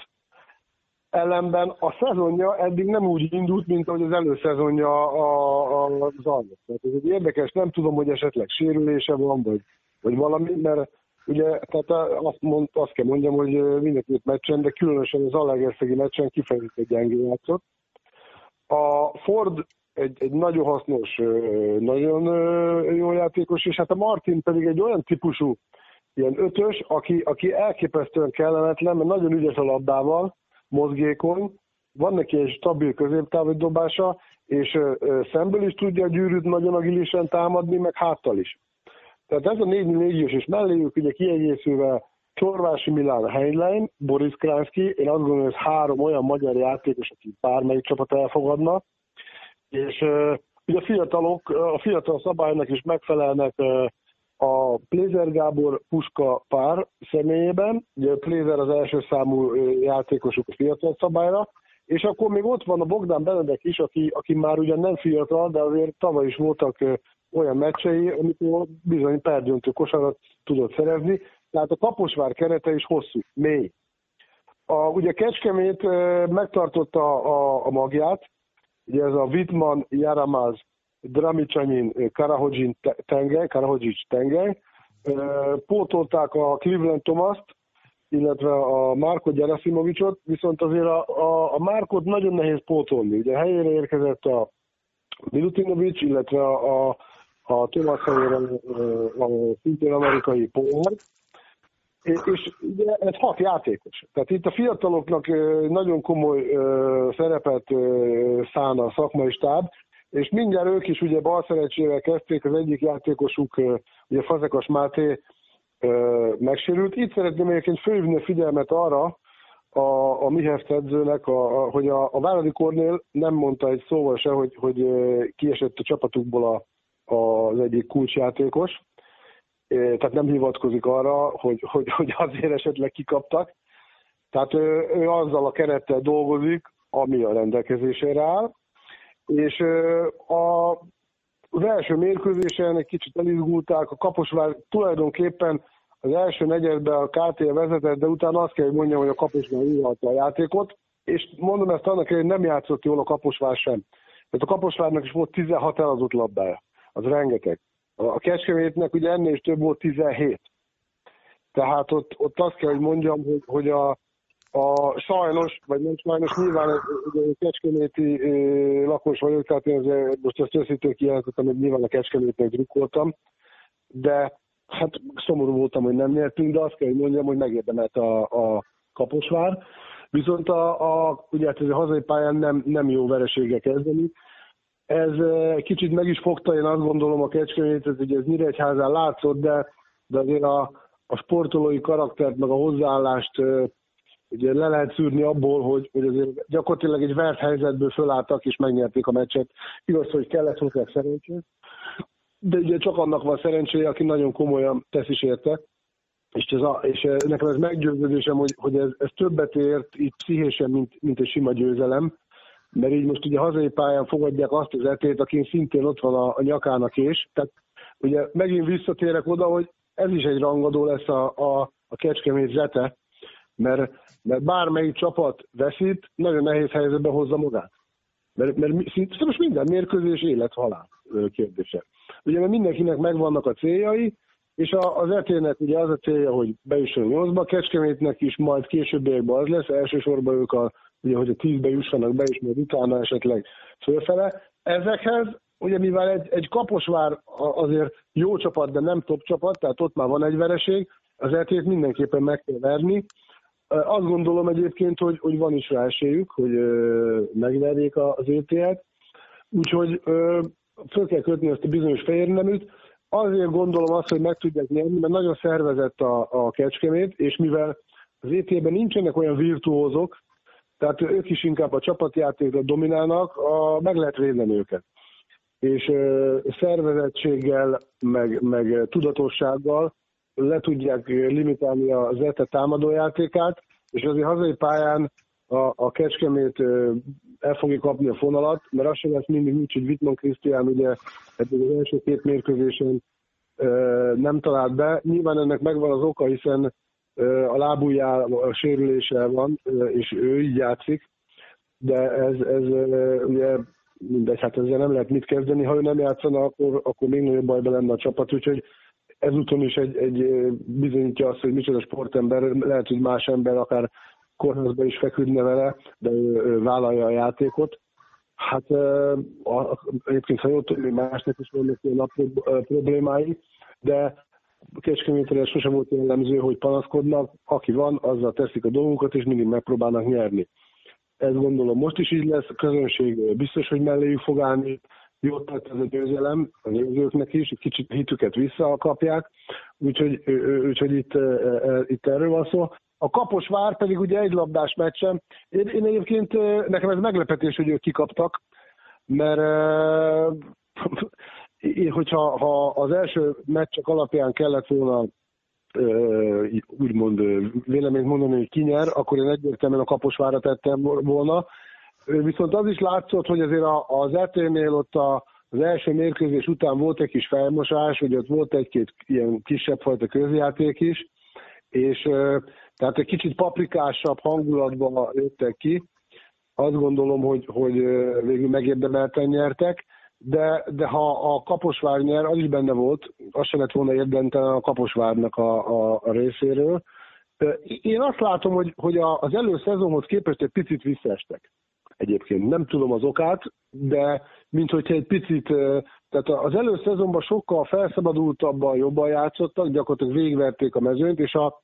ellenben a szezonja eddig nem úgy indult, mint ahogy az előszezonja a, a, az annak. Tehát ez egy érdekes, nem tudom, hogy esetleg sérülése van, vagy, vagy valami, mert Ugye, tehát azt, mond, azt kell mondjam, hogy mind meccsen, de különösen az Allegerszegi meccsen kifejezetten gyengén játszott. A Ford egy, egy nagyon hasznos, nagyon jó játékos, és hát a Martin pedig egy olyan típusú ilyen ötös, aki, aki elképesztően kellemetlen, mert nagyon ügyes a labdával, mozgékony, van neki egy stabil középtávú dobása, és szemből is tudja a gyűrűt nagyon agilisen támadni, meg háttal is. Tehát ez a négy légiós és melléjük ugye kiegészülve Csorvási Milán Heinlein, Boris Kránszki, én azt gondolom, hogy ez három olyan magyar játékos, aki bármelyik csapat elfogadna, és ugye a fiatalok, a fiatal szabálynak is megfelelnek a Plézer Gábor Puska pár személyében, ugye a Plézer az első számú játékosuk a fiatal szabályra, és akkor még ott van a Bogdán Benedek is, aki, aki már ugyan nem fiatal, de azért tavaly is voltak olyan meccsei, amikor bizony perdöntő kosarat tudott szerezni, tehát a Kaposvár kerete is hosszú, mély. A, ugye Kecskemét megtartotta a, a magját, ugye ez a Vitman, Jaramaz, Dramicsanyin, Karahodzsin tengely, Karahodzsics tengely, pótolták a Cleveland Thomas-t, illetve a Márkot Gyarasimovicsot, viszont azért a, a, a Márkot nagyon nehéz pótolni. Ugye helyére érkezett a Milutinovics, illetve a, a a Thomas helyére a szintén amerikai polgár, és ugye ez hat játékos. Tehát itt a fiataloknak nagyon komoly szerepet szán a szakmai stáb, és mindjárt ők is ugye balszerecsével kezdték, az egyik játékosuk, ugye Fazekas Máté megsérült. Itt szeretném egyébként fölhívni a figyelmet arra, a, a mi edzőnek, a, a, hogy a, a Váradi Kornél nem mondta egy szóval se, hogy, hogy kiesett a csapatukból a, az egyik kulcsjátékos, tehát nem hivatkozik arra, hogy, hogy, hogy azért esetleg kikaptak. Tehát ő, ő azzal a kerettel dolgozik, ami a rendelkezésére áll, és a, az első mérkőzésen egy kicsit elizgulták, a Kaposvár tulajdonképpen az első negyedben a KT vezetett, de utána azt kell, hogy mondjam, hogy a Kaposvár írhatta a játékot, és mondom ezt annak, hogy nem játszott jól a Kaposvár sem. Tehát a Kaposvárnak is volt 16 eladott labdája az rengeteg. A Kecskemétnek ugye ennél is több volt 17. Tehát ott, ott azt kell, hogy mondjam, hogy, hogy a, a sajnos, vagy nem sajnos, nyilván ugye kecskeméti lakos vagyok, tehát én azért, most ezt őszintén kijelentettem, hogy nyilván a kecskemétnek drukkoltam, de hát szomorú voltam, hogy nem nyertünk, de azt kell, hogy mondjam, hogy megérdemelt a, a Kaposvár. Viszont a, a, ugye hát ez a hazai pályán nem, nem jó veresége kezdeni. Ez kicsit meg is fogta, én azt gondolom a Kecskemétet, hogy ez Nyíregyházán látszott, de, de azért a, a sportolói karaktert, meg a hozzáállást ugye le lehet szűrni abból, hogy, hogy azért gyakorlatilag egy vert helyzetből fölálltak és megnyerték a meccset. Igaz, hogy kellett hozzá szerencsét, de ugye csak annak van szerencséje, aki nagyon komolyan tesz is érte. És, ez a, és nekem ez meggyőződésem, hogy, hogy ez, ez többet ért itt pszichésen, mint, mint egy sima győzelem, mert így most ugye hazai pályán fogadják azt az etét, akin szintén ott van a, a nyakának és. Tehát ugye megint visszatérek oda, hogy ez is egy rangadó lesz a, a, a Kecskemét zete, mert, mert bármelyik csapat veszít, nagyon nehéz helyzetbe hozza magát. Mert, mert szinte most minden mérkőzés élet-halál kérdése. Ugye mert mindenkinek megvannak a céljai, és az etének ugye az a célja, hogy bejusson nyolcba, Kecskemétnek is majd későbbiekben az lesz, elsősorban ők a, ugye, hogy a tízbe jussanak be, és majd utána esetleg fölfele. Ezekhez, ugye mivel egy, egy kaposvár azért jó csapat, de nem top csapat, tehát ott már van egy vereség, az etét mindenképpen meg kell verni, azt gondolom egyébként, hogy, hogy van is rá esélyük, hogy megverjék az ETL-t, úgyhogy föl kell kötni ezt a bizonyos fehérneműt. Azért gondolom azt, hogy meg tudják nyerni, mert nagyon szervezett a, a kecskemét, és mivel az ET-ben nincsenek olyan virtuózok, tehát ők is inkább a csapatjátékra dominálnak, a, meg lehet védeni őket. És ö, szervezettséggel, meg, meg tudatossággal le tudják limitálni a Zete támadójátékát, és azért hazai pályán a, a Kecskemét el fogja kapni a fonalat, mert az sem lesz mindig úgy, hogy Wittmann Krisztián ugye eddig az első két mérkőzésen nem talált be. Nyilván ennek megvan az oka, hiszen a lábujjá a sérülése van, és ő így játszik, de ez, ez ugye mindegy, hát ezzel nem lehet mit kezdeni. Ha ő nem játszana, akkor, akkor még nagyobb bajban lenne a csapat, úgyhogy ezúton is egy, egy bizonyítja azt, hogy micsoda sportember, lehet, hogy más ember akár kórházba is feküdne vele, de ő, ő vállalja a játékot. Hát egyébként, ha jól tudom, másnak is vannak ilyen apró problémái, de Kecskemétre sosem volt jellemző, hogy panaszkodnak, aki van, azzal teszik a dolgunkat, és mindig megpróbálnak nyerni. Ez gondolom most is így lesz, a közönség biztos, hogy melléjük fog állni, jót tett ez a győzelem a nézőknek is, kicsit hitüket visszakapják, úgyhogy, úgyhogy itt, itt erről van szó. A Kaposvár pedig ugye egy labdás meccsem. Én, én egyébként, nekem ez meglepetés, hogy ők kikaptak, mert [laughs] hogyha ha az első meccsek alapján kellett volna úgymond véleményt mondani, hogy kinyer, akkor én egyértelműen a Kaposvára tettem volna, Viszont az is látszott, hogy azért az ET-nél ott a, az első mérkőzés után volt egy kis felmosás, hogy ott volt egy-két ilyen kisebb fajta közjáték is, és tehát egy kicsit paprikásabb hangulatban jöttek ki. Azt gondolom, hogy, hogy végül megérdemelten nyertek, de, de ha a Kaposvár nyer, az is benne volt, az sem lett volna érdemtelen a Kaposvárnak a, a, a részéről. Én azt látom, hogy, hogy az előszezonhoz képest egy picit visszaestek egyébként. Nem tudom az okát, de mint hogyha egy picit, tehát az előszezonban sokkal felszabadultabban jobban játszottak, gyakorlatilag végverték a mezőnyt, és a,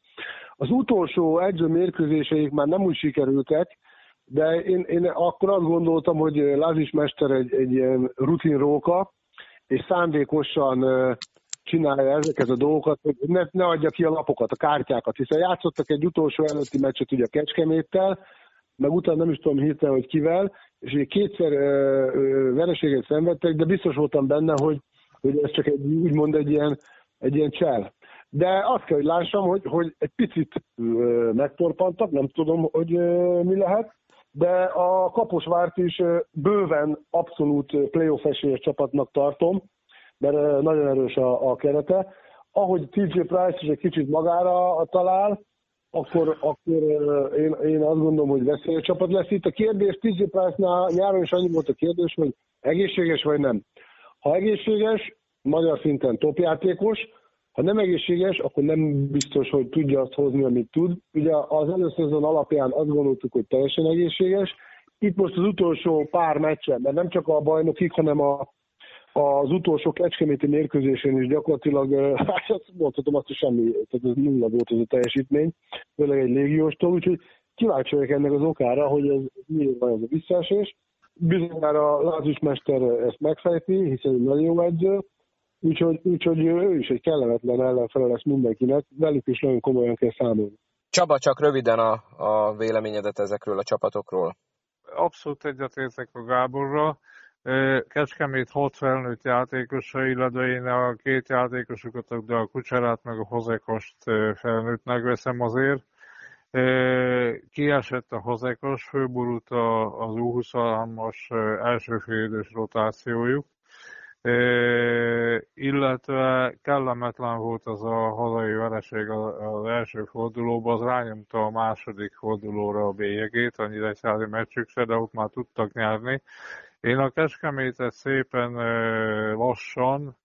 az utolsó edző mérkőzéseik már nem úgy sikerültek, de én, én akkor azt gondoltam, hogy Lázis Mester egy, egy ilyen rutinróka, és szándékosan csinálja ezeket a dolgokat, hogy ne, ne adja ki a lapokat, a kártyákat, hiszen játszottak egy utolsó előtti meccset ugye Kecskeméttel, meg utána nem is tudom hirtelen, hogy kivel, és ugye kétszer ö, ö, vereséget szenvedtek, de biztos voltam benne, hogy, hogy ez csak egy, úgymond egy ilyen, egy ilyen csel. De azt kell, hogy lássam, hogy, hogy egy picit ö, megtorpantak, nem tudom, hogy ö, mi lehet, de a Kaposvárt is ö, bőven abszolút playoff esélyes csapatnak tartom, mert ö, nagyon erős a, a kerete. Ahogy TJ Price is egy kicsit magára talál, akkor, akkor én, én azt gondolom, hogy veszélyes csapat lesz itt. A kérdés Price-nál nyáron is annyi volt a kérdés, hogy egészséges vagy nem. Ha egészséges, magyar szinten topjátékos, ha nem egészséges, akkor nem biztos, hogy tudja azt hozni, amit tud. Ugye az előszezon alapján azt gondoltuk, hogy teljesen egészséges. Itt most az utolsó pár meccsen, mert nem csak a bajnokik, hanem a, az utolsó kecskeméti mérkőzésén is gyakorlatilag, [laughs] hát mondhatom azt, hogy semmi, tehát ez nulla volt ez a teljesítmény, főleg egy légióstól, úgyhogy kíváncsi vagyok ennek az okára, hogy ez miért van ez a visszaesés. Bizonyára Lázus Mester ezt megfejti, hiszen egy nagyon jó edző, úgyhogy, úgyhogy ő is egy kellemetlen ellenfele lesz mindenkinek, velük is nagyon komolyan kell számolni. Csaba, csak röviden a, a véleményedet ezekről a csapatokról. Abszolút egyetértek a Gáborra. Kecskemét hat felnőtt játékosa, illetve én a két játékosokat, de a Kucserát meg a Hozekost felnőttnek veszem azért. Kiesett a Hozekos, főborult az U23-as első rotációjuk, illetve kellemetlen volt az a hazai vereség az első fordulóban, az rányomta a második fordulóra a bélyegét, a nyíregyházi meccsükre, de ott már tudtak nyerni. Én a Kecskemétet szépen lassan,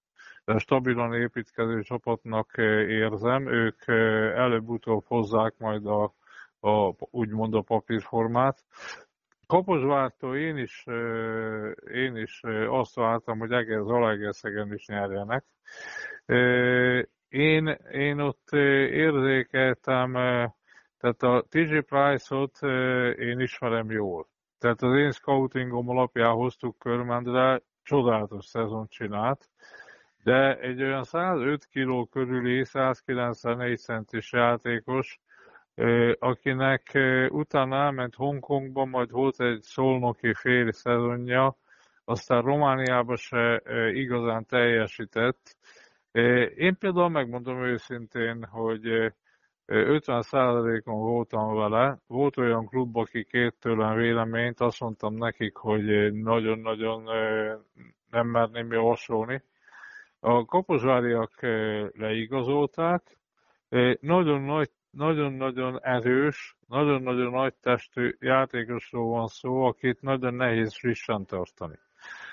de stabilan építkező csapatnak érzem. Ők előbb-utóbb hozzák majd a, a úgymond a papírformát. Kaposvártól én is, én is azt vártam, hogy Eger Zalaegerszegen is nyerjenek. Én, én ott érzékeltem, tehát a TG Price-ot én ismerem jól. Tehát az én scoutingom alapján hoztuk Körmendre, csodálatos szezon csinált, de egy olyan 105 kg körüli, 194 centis játékos, akinek utána elment Hongkongba, majd volt egy szolnoki fél szezonja, aztán Romániába se igazán teljesített. Én például megmondom őszintén, hogy 50%-on voltam vele. Volt olyan klub, aki kért tőlem véleményt, azt mondtam nekik, hogy nagyon-nagyon nem merném javasolni. A kaposváriak leigazolták, nagyon nagy nagyon-nagyon erős, nagyon-nagyon nagy testű játékosról van szó, akit nagyon nehéz frissen tartani.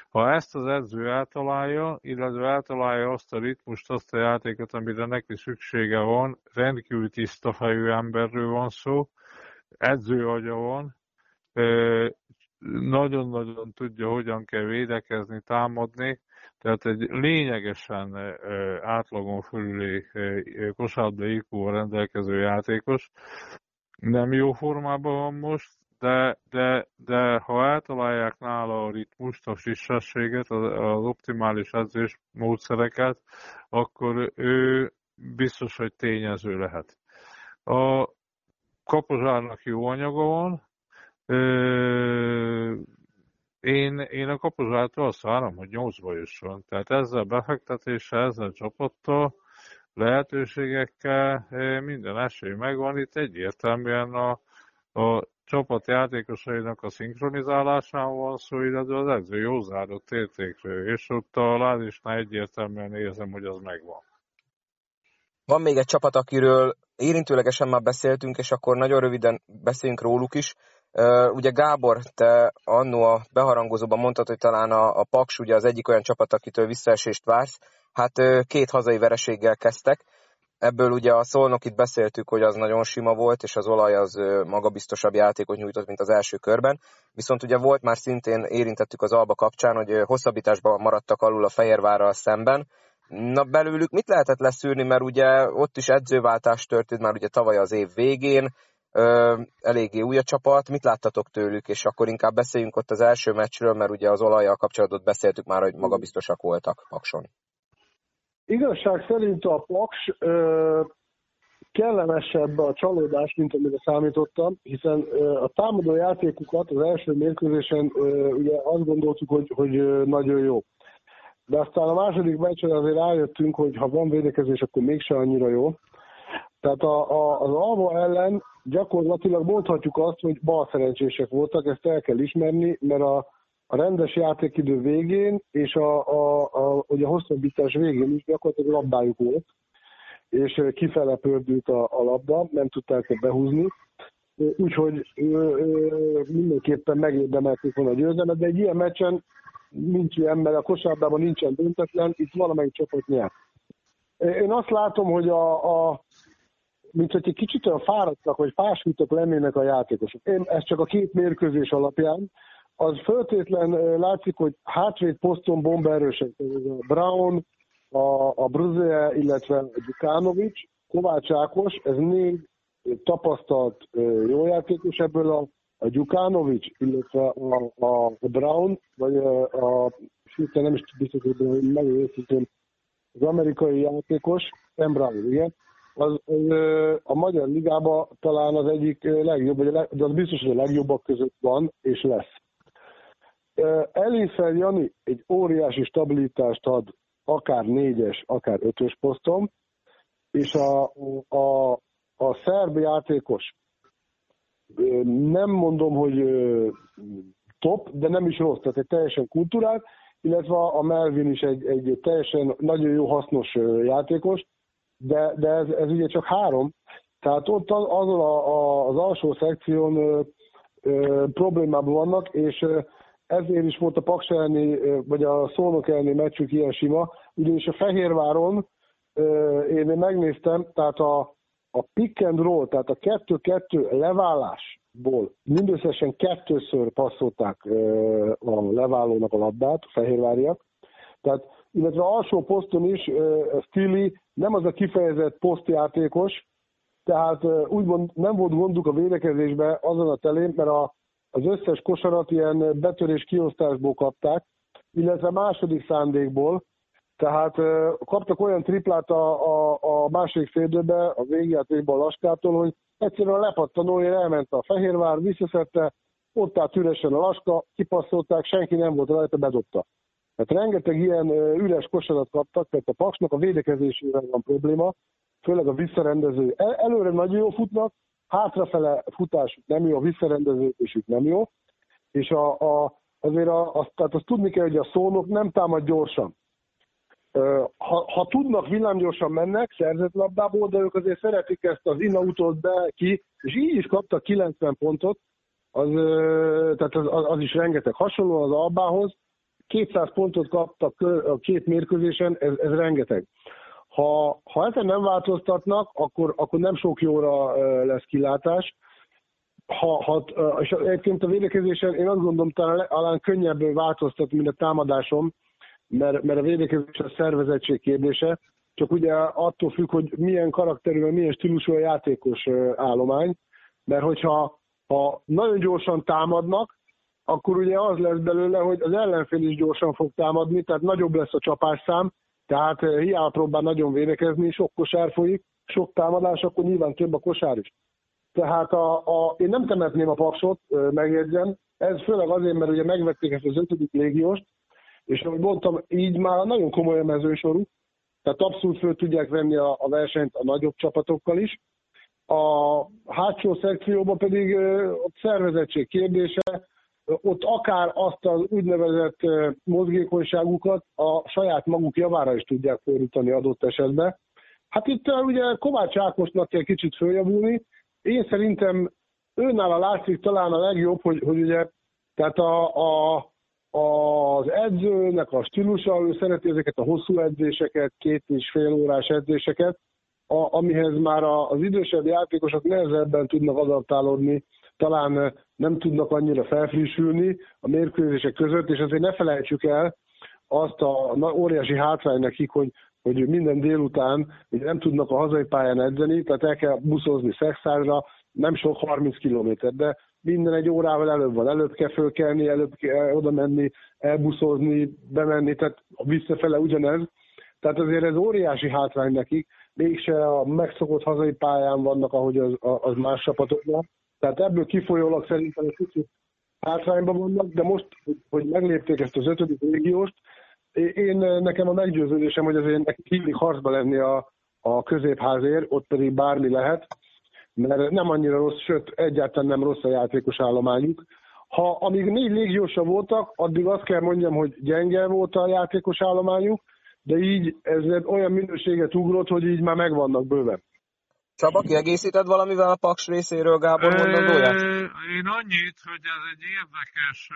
Ha ezt az edző eltalálja, illetve eltalálja azt a ritmust, azt a játékot, amire neki szüksége van, rendkívül tiszta fejű emberről van szó, edző agya van, nagyon-nagyon tudja, hogyan kell védekezni, támadni, tehát egy lényegesen átlagon fölüli kosárlabda iq rendelkező játékos. Nem jó formában van most, de, de, de ha eltalálják nála a ritmust, a frissességet, az, az optimális edzés módszereket, akkor ő biztos, hogy tényező lehet. A kapozsárnak jó anyaga van, én, én a kapozsától azt várom, hogy nyolcba jusson. Tehát ezzel befektetéssel, ezzel csapattal, lehetőségekkel minden esély megvan. Itt egyértelműen a, a csapat játékosainak a szinkronizálásán van szó, illetve az edző jó zárott értékről, és ott a Lázisnál egyértelműen érzem, hogy az megvan. Van még egy csapat, akiről érintőlegesen már beszéltünk, és akkor nagyon röviden beszéljünk róluk is. Ugye Gábor, te annó a beharangozóban mondtad, hogy talán a, a Paks ugye az egyik olyan csapat, akitől visszaesést vársz. Hát két hazai vereséggel kezdtek. Ebből ugye a Szolnokit beszéltük, hogy az nagyon sima volt, és az olaj az magabiztosabb játékot nyújtott, mint az első körben. Viszont ugye volt már szintén, érintettük az Alba kapcsán, hogy hosszabbításban maradtak alul a Fehérvárral szemben. Na belőlük mit lehetett leszűrni, mert ugye ott is edzőváltás történt már ugye tavaly az év végén, ö, eléggé új a csapat, mit láttatok tőlük, és akkor inkább beszéljünk ott az első meccsről, mert ugye az olajjal kapcsolatot beszéltük már, hogy magabiztosak voltak Pakson. Igazság szerint a Paks ö, kellemesebb a csalódás, mint amire számítottam, hiszen ö, a támadó játékukat az első mérkőzésen ö, ugye azt gondoltuk, hogy, hogy nagyon jó. De aztán a második meccsen azért rájöttünk, hogy ha van védekezés, akkor mégse annyira jó. Tehát a, a, az Alba ellen gyakorlatilag mondhatjuk azt, hogy bal szerencsések voltak, ezt el kell ismerni, mert a, a rendes játékidő végén és a, a, a, ugye a hosszabbítás végén is gyakorlatilag labdájuk volt, és kifele pördült a, a labda, nem tudták behúzni. Úgyhogy mindenképpen megérdemelték volna a győzelmet, de egy ilyen meccsen nincs ilyen, mert a kosárlabdában nincsen döntetlen, itt valamelyik csapat nyert. Én azt látom, hogy a, a mint hogy egy kicsit olyan fáradtak, vagy fásítok lennének a játékosok. Én ez csak a két mérkőzés alapján, az föltétlen látszik, hogy hátvéd poszton bomba erősek. A Brown, a, a Bruze, illetve a Gyukánovics, Kovács Ákos, ez négy tapasztalt jó játékos ebből a, a Gyukánovics, illetve a, a Brown, vagy a, a szinte nem is biztos, hogy megőszítően az amerikai játékos, Sam Brown, igen, az, a magyar ligában talán az egyik legjobb, vagy de az biztos, hogy a legjobbak között van, és lesz. Eliszer Jani egy óriási stabilitást ad akár négyes, akár ötös poszton, és a, a, a szerb játékos nem mondom, hogy top, de nem is rossz, tehát egy teljesen kultúrált, illetve a Melvin is egy, egy teljesen nagyon jó, hasznos játékos, de, de ez, ez ugye csak három, tehát ott azon a, a, az alsó szekción ö, ö, problémában vannak, és ö, ezért is volt a Paks elleni, vagy a Szolnok elleni meccsük ilyen sima, ugyanis a Fehérváron én megnéztem, tehát a, a pick and roll, tehát a kettő-kettő leválásból mindösszesen kettőször passzolták a leválónak a labdát, a fehérváriak. Tehát, illetve alsó poszton is Stili nem az a kifejezett posztjátékos, tehát úgymond nem volt gonduk a védekezésbe azon a telén, mert a, az összes kosarat ilyen betörés kiosztásból kapták, illetve második szándékból, tehát kaptak olyan triplát a, a, a másik félidőbe, a végjátékban a Laskától, hogy egyszerűen lepattanóért elment a Fehérvár, visszaszedte, ott állt üresen a Laska, kipasszolták, senki nem volt rajta, bedobta. Tehát rengeteg ilyen üres kosarat kaptak, tehát a Paksnak a védekezésével van probléma, főleg a visszarendező. El, előre nagyon jó futnak, hátrafele futásuk nem jó, a visszarendezésük nem jó, és a, a, azért a, azt, tehát azt tudni kell, hogy a szónok nem támad gyorsan. Ha, ha tudnak villámgyorsan mennek, szerzett labdából, de ők azért szeretik ezt az in be ki, és így is kaptak 90 pontot, az, tehát az, az is rengeteg hasonló az Albához, 200 pontot kaptak a két mérkőzésen, ez, ez rengeteg. Ha, ha ezen nem változtatnak, akkor, akkor nem sok jóra lesz kilátás. Ha, ha, és egyébként a védekezésen én azt gondolom, talán, talán könnyebb változtatni, mint a támadásom, mert, mert a védekezés a szervezettség kérdése, csak ugye attól függ, hogy milyen karakterű, milyen stílusú a játékos állomány, mert hogyha ha nagyon gyorsan támadnak, akkor ugye az lesz belőle, hogy az ellenfél is gyorsan fog támadni, tehát nagyobb lesz a csapásszám, tehát hiába próbál nagyon védekezni, sok kosár folyik, sok támadás, akkor nyilván több a kosár is. Tehát a, a, én nem temetném a paksot, megjegyzem, ez főleg azért, mert ugye megvették ezt az ötödik légióst, és ahogy mondtam, így már nagyon komoly a mezősorú, tehát abszolút föl tudják venni a, a versenyt a nagyobb csapatokkal is. A hátsó szekcióban pedig a szervezettség kérdése, ott akár azt az úgynevezett mozgékonyságukat a saját maguk javára is tudják fordítani adott esetben. Hát itt ugye Kovács Ákosnak kell kicsit följavulni. Én szerintem őnála látszik talán a legjobb, hogy, hogy ugye tehát a, a az edzőnek a stílusa, ő szereti ezeket a hosszú edzéseket, két és fél órás edzéseket, a, amihez már az idősebb játékosok nehezebben tudnak adaptálódni, talán nem tudnak annyira felfrissülni a mérkőzések között, és azért ne felejtsük el azt a óriási hátrány nekik, hogy, hogy minden délután hogy nem tudnak a hazai pályán edzeni, tehát el kell buszozni Szexárra, nem sok 30 kilométer, de minden egy órával előbb van. Előbb kell fölkelni, előbb kell oda menni, elbuszozni, bemenni, tehát visszafele ugyanez. Tehát azért ez óriási hátrány nekik, mégse a megszokott hazai pályán vannak, ahogy az, az más csapatoknak. Tehát ebből kifolyólag szerintem egy kicsit hátrányban vannak, de most, hogy meglépték ezt az ötödik régióst, én nekem a meggyőződésem, hogy azért nekik illik harcba lenni a, a középházért, ott pedig bármi lehet mert nem annyira rossz, sőt, egyáltalán nem rossz a játékos állományuk. Ha amíg négy légiósa voltak, addig azt kell mondjam, hogy gyenge volt a játékos állományuk, de így ez olyan minőséget ugrott, hogy így már megvannak bőven. Csaba, kiegészíted valamivel a Paks részéről Gábor mondandóját? Én annyit, hogy ez egy érdekes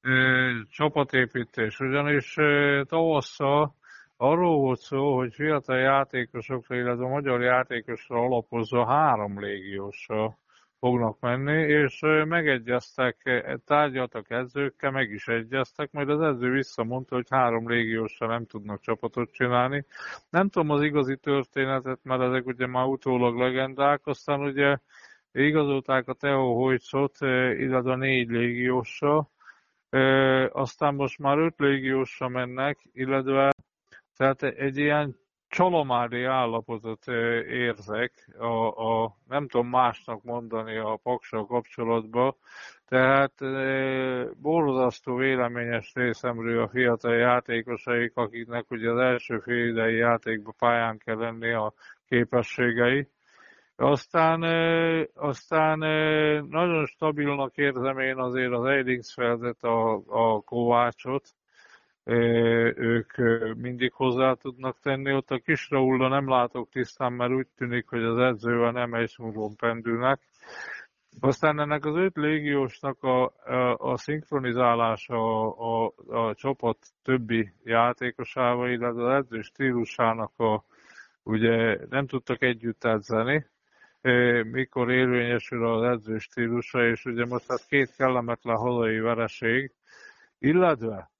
ö, ö, csapatépítés, ugyanis tavasszal Arról volt szó, hogy fiatal játékosokra, illetve a magyar játékosra alapozza három légiósra fognak menni, és megegyeztek, tárgyaltak edzőkkel, meg is egyeztek, majd az edző visszamondta, hogy három légiósra nem tudnak csapatot csinálni. Nem tudom az igazi történetet, mert ezek ugye már utólag legendák, aztán ugye igazolták a Teo Hojcot, illetve a négy légiósra, aztán most már öt légiósra mennek, illetve tehát egy ilyen csalomári állapotot érzek, a, a, nem tudom másnak mondani a paksal kapcsolatban, tehát borzasztó véleményes részemről a fiatal játékosaik, akiknek ugye az első fél idei játékban pályán kell lenni a képességei. Aztán, aztán nagyon stabilnak érzem én azért az Eidingsfeldet, a, a Kovácsot, ők mindig hozzá tudnak tenni. Ott a kis Raulla nem látok tisztán, mert úgy tűnik, hogy az edzővel nem egy smúron pendülnek. Aztán ennek az öt légiósnak a, a, a szinkronizálása a, a, a csapat többi játékosával, illetve az edző stílusának a, ugye nem tudtak együtt edzeni, mikor érvényesül az edző stílusa, és ugye most hát két kellemetlen hazai vereség, illetve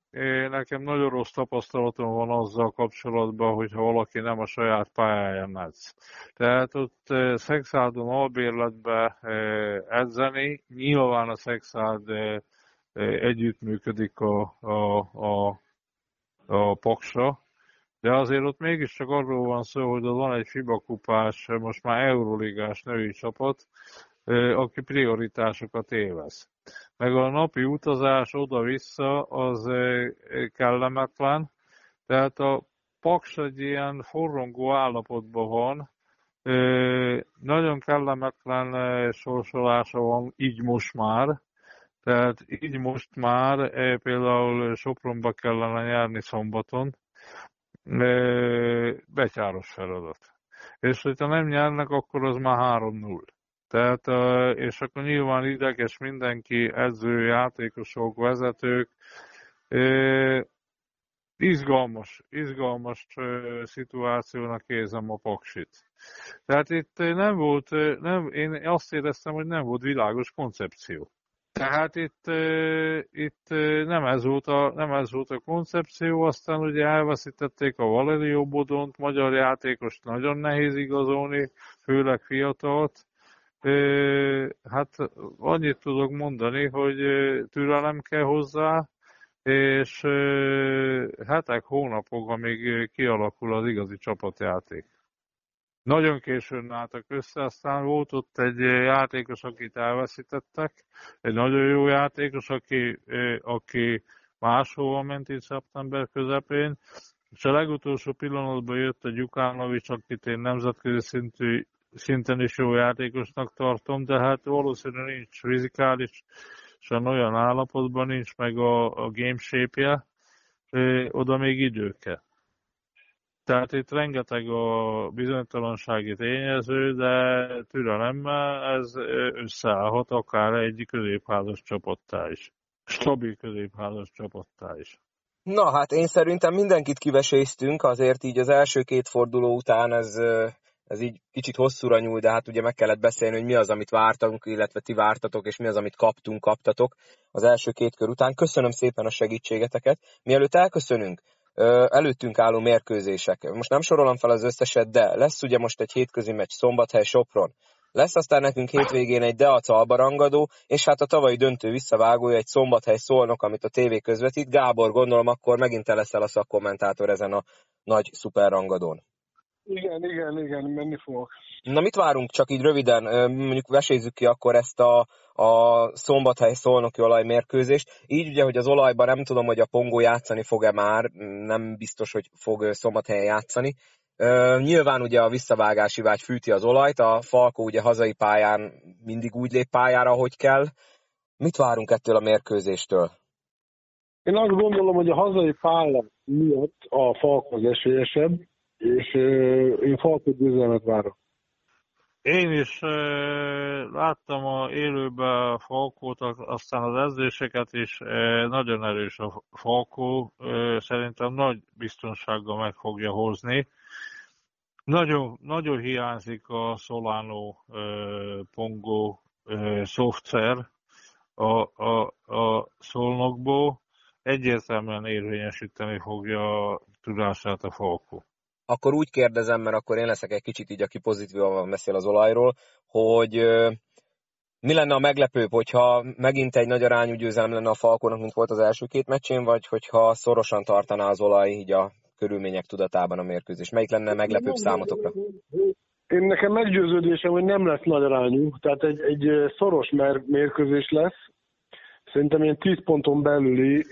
Nekem nagyon rossz tapasztalatom van azzal kapcsolatban, hogyha valaki nem a saját pályáján edz. Tehát ott Szexádon albérletbe edzeni, nyilván a Szexád együttműködik a, a, a, a paksa, de azért ott mégiscsak arról van szó, hogy ott van egy FIBA kupás, most már Euroligás női csapat, aki prioritásokat élvez meg a napi utazás oda-vissza az kellemetlen, tehát a paks egy ilyen forrongó állapotban van, nagyon kellemetlen sorsolása van így most már, tehát így most már például Sopronba kellene nyerni szombaton, betyáros feladat. És hogyha nem nyernek, akkor az már 3-0. Tehát, és akkor nyilván ideges mindenki, edző, játékosok, vezetők. Izgalmas, izgalmas szituációnak érzem a paksit. Tehát itt nem volt, nem, én azt éreztem, hogy nem volt világos koncepció. Tehát itt, itt nem, ez volt a, nem ez volt a koncepció, aztán ugye elveszítették a Valerio Bodont, magyar játékos nagyon nehéz igazolni, főleg fiatalt, Hát annyit tudok mondani, hogy türelem kell hozzá, és hetek, hónapok, amíg kialakul az igazi csapatjáték. Nagyon későn álltak össze, aztán volt ott egy játékos, akit elveszítettek, egy nagyon jó játékos, aki, aki máshova ment itt szeptember közepén, és a legutolsó pillanatban jött a Gyukánovics, akit én nemzetközi szintű szinten is jó játékosnak tartom, de hát valószínűleg nincs fizikális, és olyan állapotban nincs meg a, a game shape-je, oda még idő kell. Tehát itt rengeteg a bizonytalansági tényező, de türelemmel ez összeállhat akár egy középházas csapattá is. Stabil középházas csapattá is. Na hát én szerintem mindenkit kiveséztünk, azért így az első két forduló után ez ez így kicsit hosszúra nyúl, de hát ugye meg kellett beszélni, hogy mi az, amit vártunk, illetve ti vártatok, és mi az, amit kaptunk, kaptatok az első két kör után. Köszönöm szépen a segítségeteket. Mielőtt elköszönünk, előttünk álló mérkőzések. Most nem sorolom fel az összeset, de lesz ugye most egy hétközi meccs Szombathely Sopron. Lesz aztán nekünk hétvégén egy Deaca Albarangadó, és hát a tavalyi döntő visszavágója egy Szombathely Szolnok, amit a tévé közvetít. Gábor, gondolom akkor megint te leszel a szakkommentátor ezen a nagy szuperrangadón. Igen, igen, igen, menni fogok. Na mit várunk csak így röviden, mondjuk vesézzük ki akkor ezt a, a szombathely szolnoki olajmérkőzést. Így ugye, hogy az olajban nem tudom, hogy a Pongó játszani fog-e már, nem biztos, hogy fog szombathelyen játszani. Uh, nyilván ugye a visszavágási vágy fűti az olajt, a Falkó ugye hazai pályán mindig úgy lép pályára, ahogy kell. Mit várunk ettől a mérkőzéstől? Én azt gondolom, hogy a hazai pálya miatt a Falkó az esélyesebb, és én Falkot győzelmet várok. Én is uh, láttam a élőben a Falkót, aztán az edzéseket is, uh, nagyon erős a Falkó, uh, szerintem nagy biztonsággal meg fogja hozni. Nagyon, nagyon hiányzik a Solano Pongó ö, szoftver a, a, a szolnokból egyértelműen érvényesíteni fogja a tudását a Falkó. Akkor úgy kérdezem, mert akkor én leszek egy kicsit így, aki pozitívan beszél az olajról, hogy mi lenne a meglepőbb, hogyha megint egy nagy arányú győzelem lenne a Falkónak, mint volt az első két meccsén, vagy hogyha szorosan tartaná az olaj így a körülmények tudatában a mérkőzés? Melyik lenne meglepőbb számotokra? Én nekem meggyőződésem, hogy nem lesz nagy arányú, tehát egy, egy szoros mérkőzés lesz. Szerintem ilyen 10 ponton belüli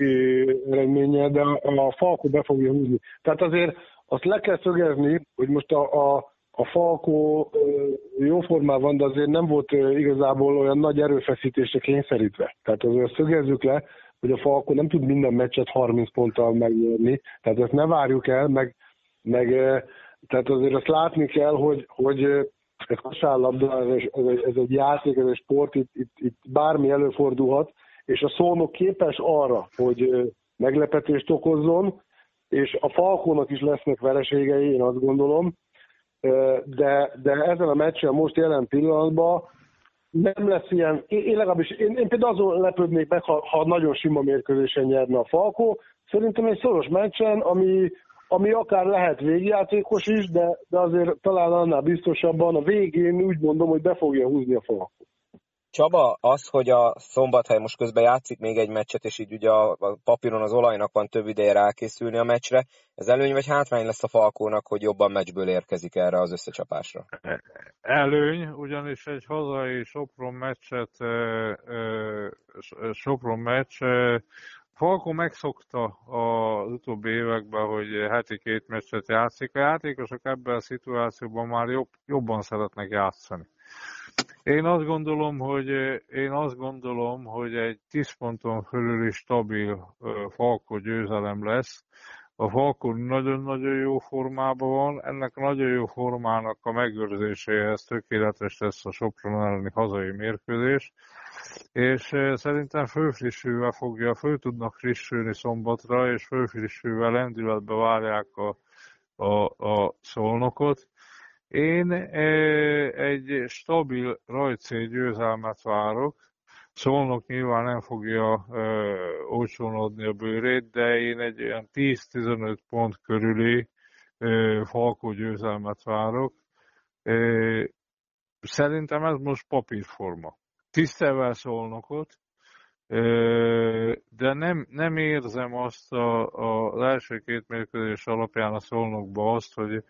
eredménye, de a Falkó be fogja húzni. Tehát azért azt le kell szögezni, hogy most a, a a Falkó jó formában, de azért nem volt igazából olyan nagy erőfeszítésre kényszerítve. Tehát azért szögezzük le, hogy a Falkó nem tud minden meccset 30 ponttal megnyerni, tehát ezt ne várjuk el, meg, meg tehát azért azt látni kell, hogy, hogy ez kosárlabda, ez, ez, ez egy játék, ez egy sport, itt, itt, itt bármi előfordulhat, és a szónok képes arra, hogy meglepetést okozzon, és a Falkónak is lesznek vereségei, én azt gondolom, de, de ezen a meccsen most jelen pillanatban nem lesz ilyen, én, legalábbis, én, én például azon lepődnék meg, ha, ha nagyon sima mérkőzésen nyerne a Falkó. Szerintem egy szoros meccsen, ami, ami akár lehet végjátékos is, de, de azért talán annál biztosabban a végén úgy mondom, hogy be fogja húzni a Falkó. Csaba, az, hogy a Szombathely most közben játszik még egy meccset, és így ugye a papíron az olajnak van több ideje rákészülni a meccsre, ez előny vagy hátrány lesz a Falkónak, hogy jobban meccsből érkezik erre az összecsapásra? Előny, ugyanis egy hazai Sopron meccset, Sopron meccs, Falkó megszokta az utóbbi években, hogy heti két meccset játszik. A játékosok ebben a szituációban már jobb, jobban szeretnek játszani. Én azt gondolom, hogy én azt gondolom, hogy egy 10 ponton fölüli stabil Falko győzelem lesz. A Falko nagyon-nagyon jó formában van, ennek nagyon jó formának a megőrzéséhez tökéletes lesz a Sopron elleni hazai mérkőzés, és szerintem fölfrissülve fogja, föl tudnak frissülni szombatra, és fölfrissülve lendületbe várják a, a, a szolnokot én egy stabil rajcé győzelmet várok. Szolnok nyilván nem fogja olcsón adni a bőrét, de én egy olyan 10-15 pont körüli falkó győzelmet várok. Szerintem ez most papírforma. Tisztelvel szolnokot, de nem, nem érzem azt a, a, az első két mérkőzés alapján a szolnokba azt, hogy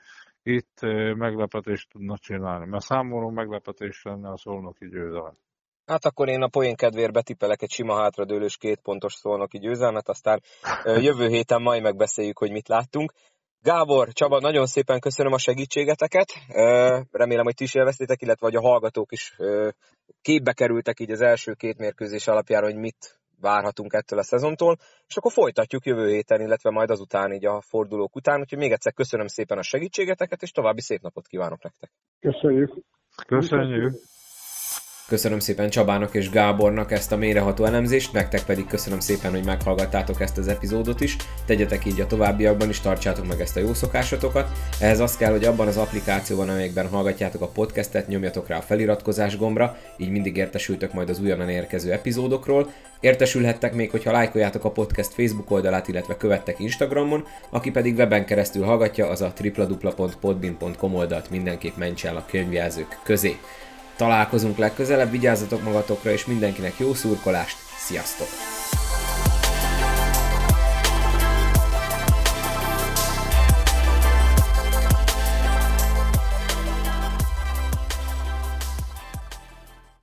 itt meglepetést tudna csinálni, mert számomra meglepetés lenne a szolnoki győzelem. Hát akkor én a poén kedvéért betipelek egy sima hátradőlős két pontos szolnoki győzelmet, aztán [laughs] jövő héten majd megbeszéljük, hogy mit láttunk. Gábor, Csaba, nagyon szépen köszönöm a segítségeteket. Remélem, hogy ti is élveztétek, illetve hogy a hallgatók is képbe kerültek így az első két mérkőzés alapjára, hogy mit várhatunk ettől a szezontól, és akkor folytatjuk jövő héten, illetve majd azután így a fordulók után, úgyhogy még egyszer köszönöm szépen a segítségeteket, és további szép napot kívánok nektek. Köszönjük. Köszönjük. Köszönöm szépen Csabának és Gábornak ezt a méreható elemzést, nektek pedig köszönöm szépen, hogy meghallgattátok ezt az epizódot is. Tegyetek így a továbbiakban is, tartsátok meg ezt a jó szokásotokat. Ehhez az kell, hogy abban az applikációban, amelyekben hallgatjátok a podcastet, nyomjatok rá a feliratkozás gombra, így mindig értesültök majd az újonnan érkező epizódokról. Értesülhettek még, hogyha lájkoljátok a podcast Facebook oldalát, illetve követtek Instagramon, aki pedig weben keresztül hallgatja, az a www.podbin.com oldalt mindenképp mentse el a könyvjelzők közé. Találkozunk legközelebb, vigyázzatok magatokra és mindenkinek jó szurkolást, sziasztok!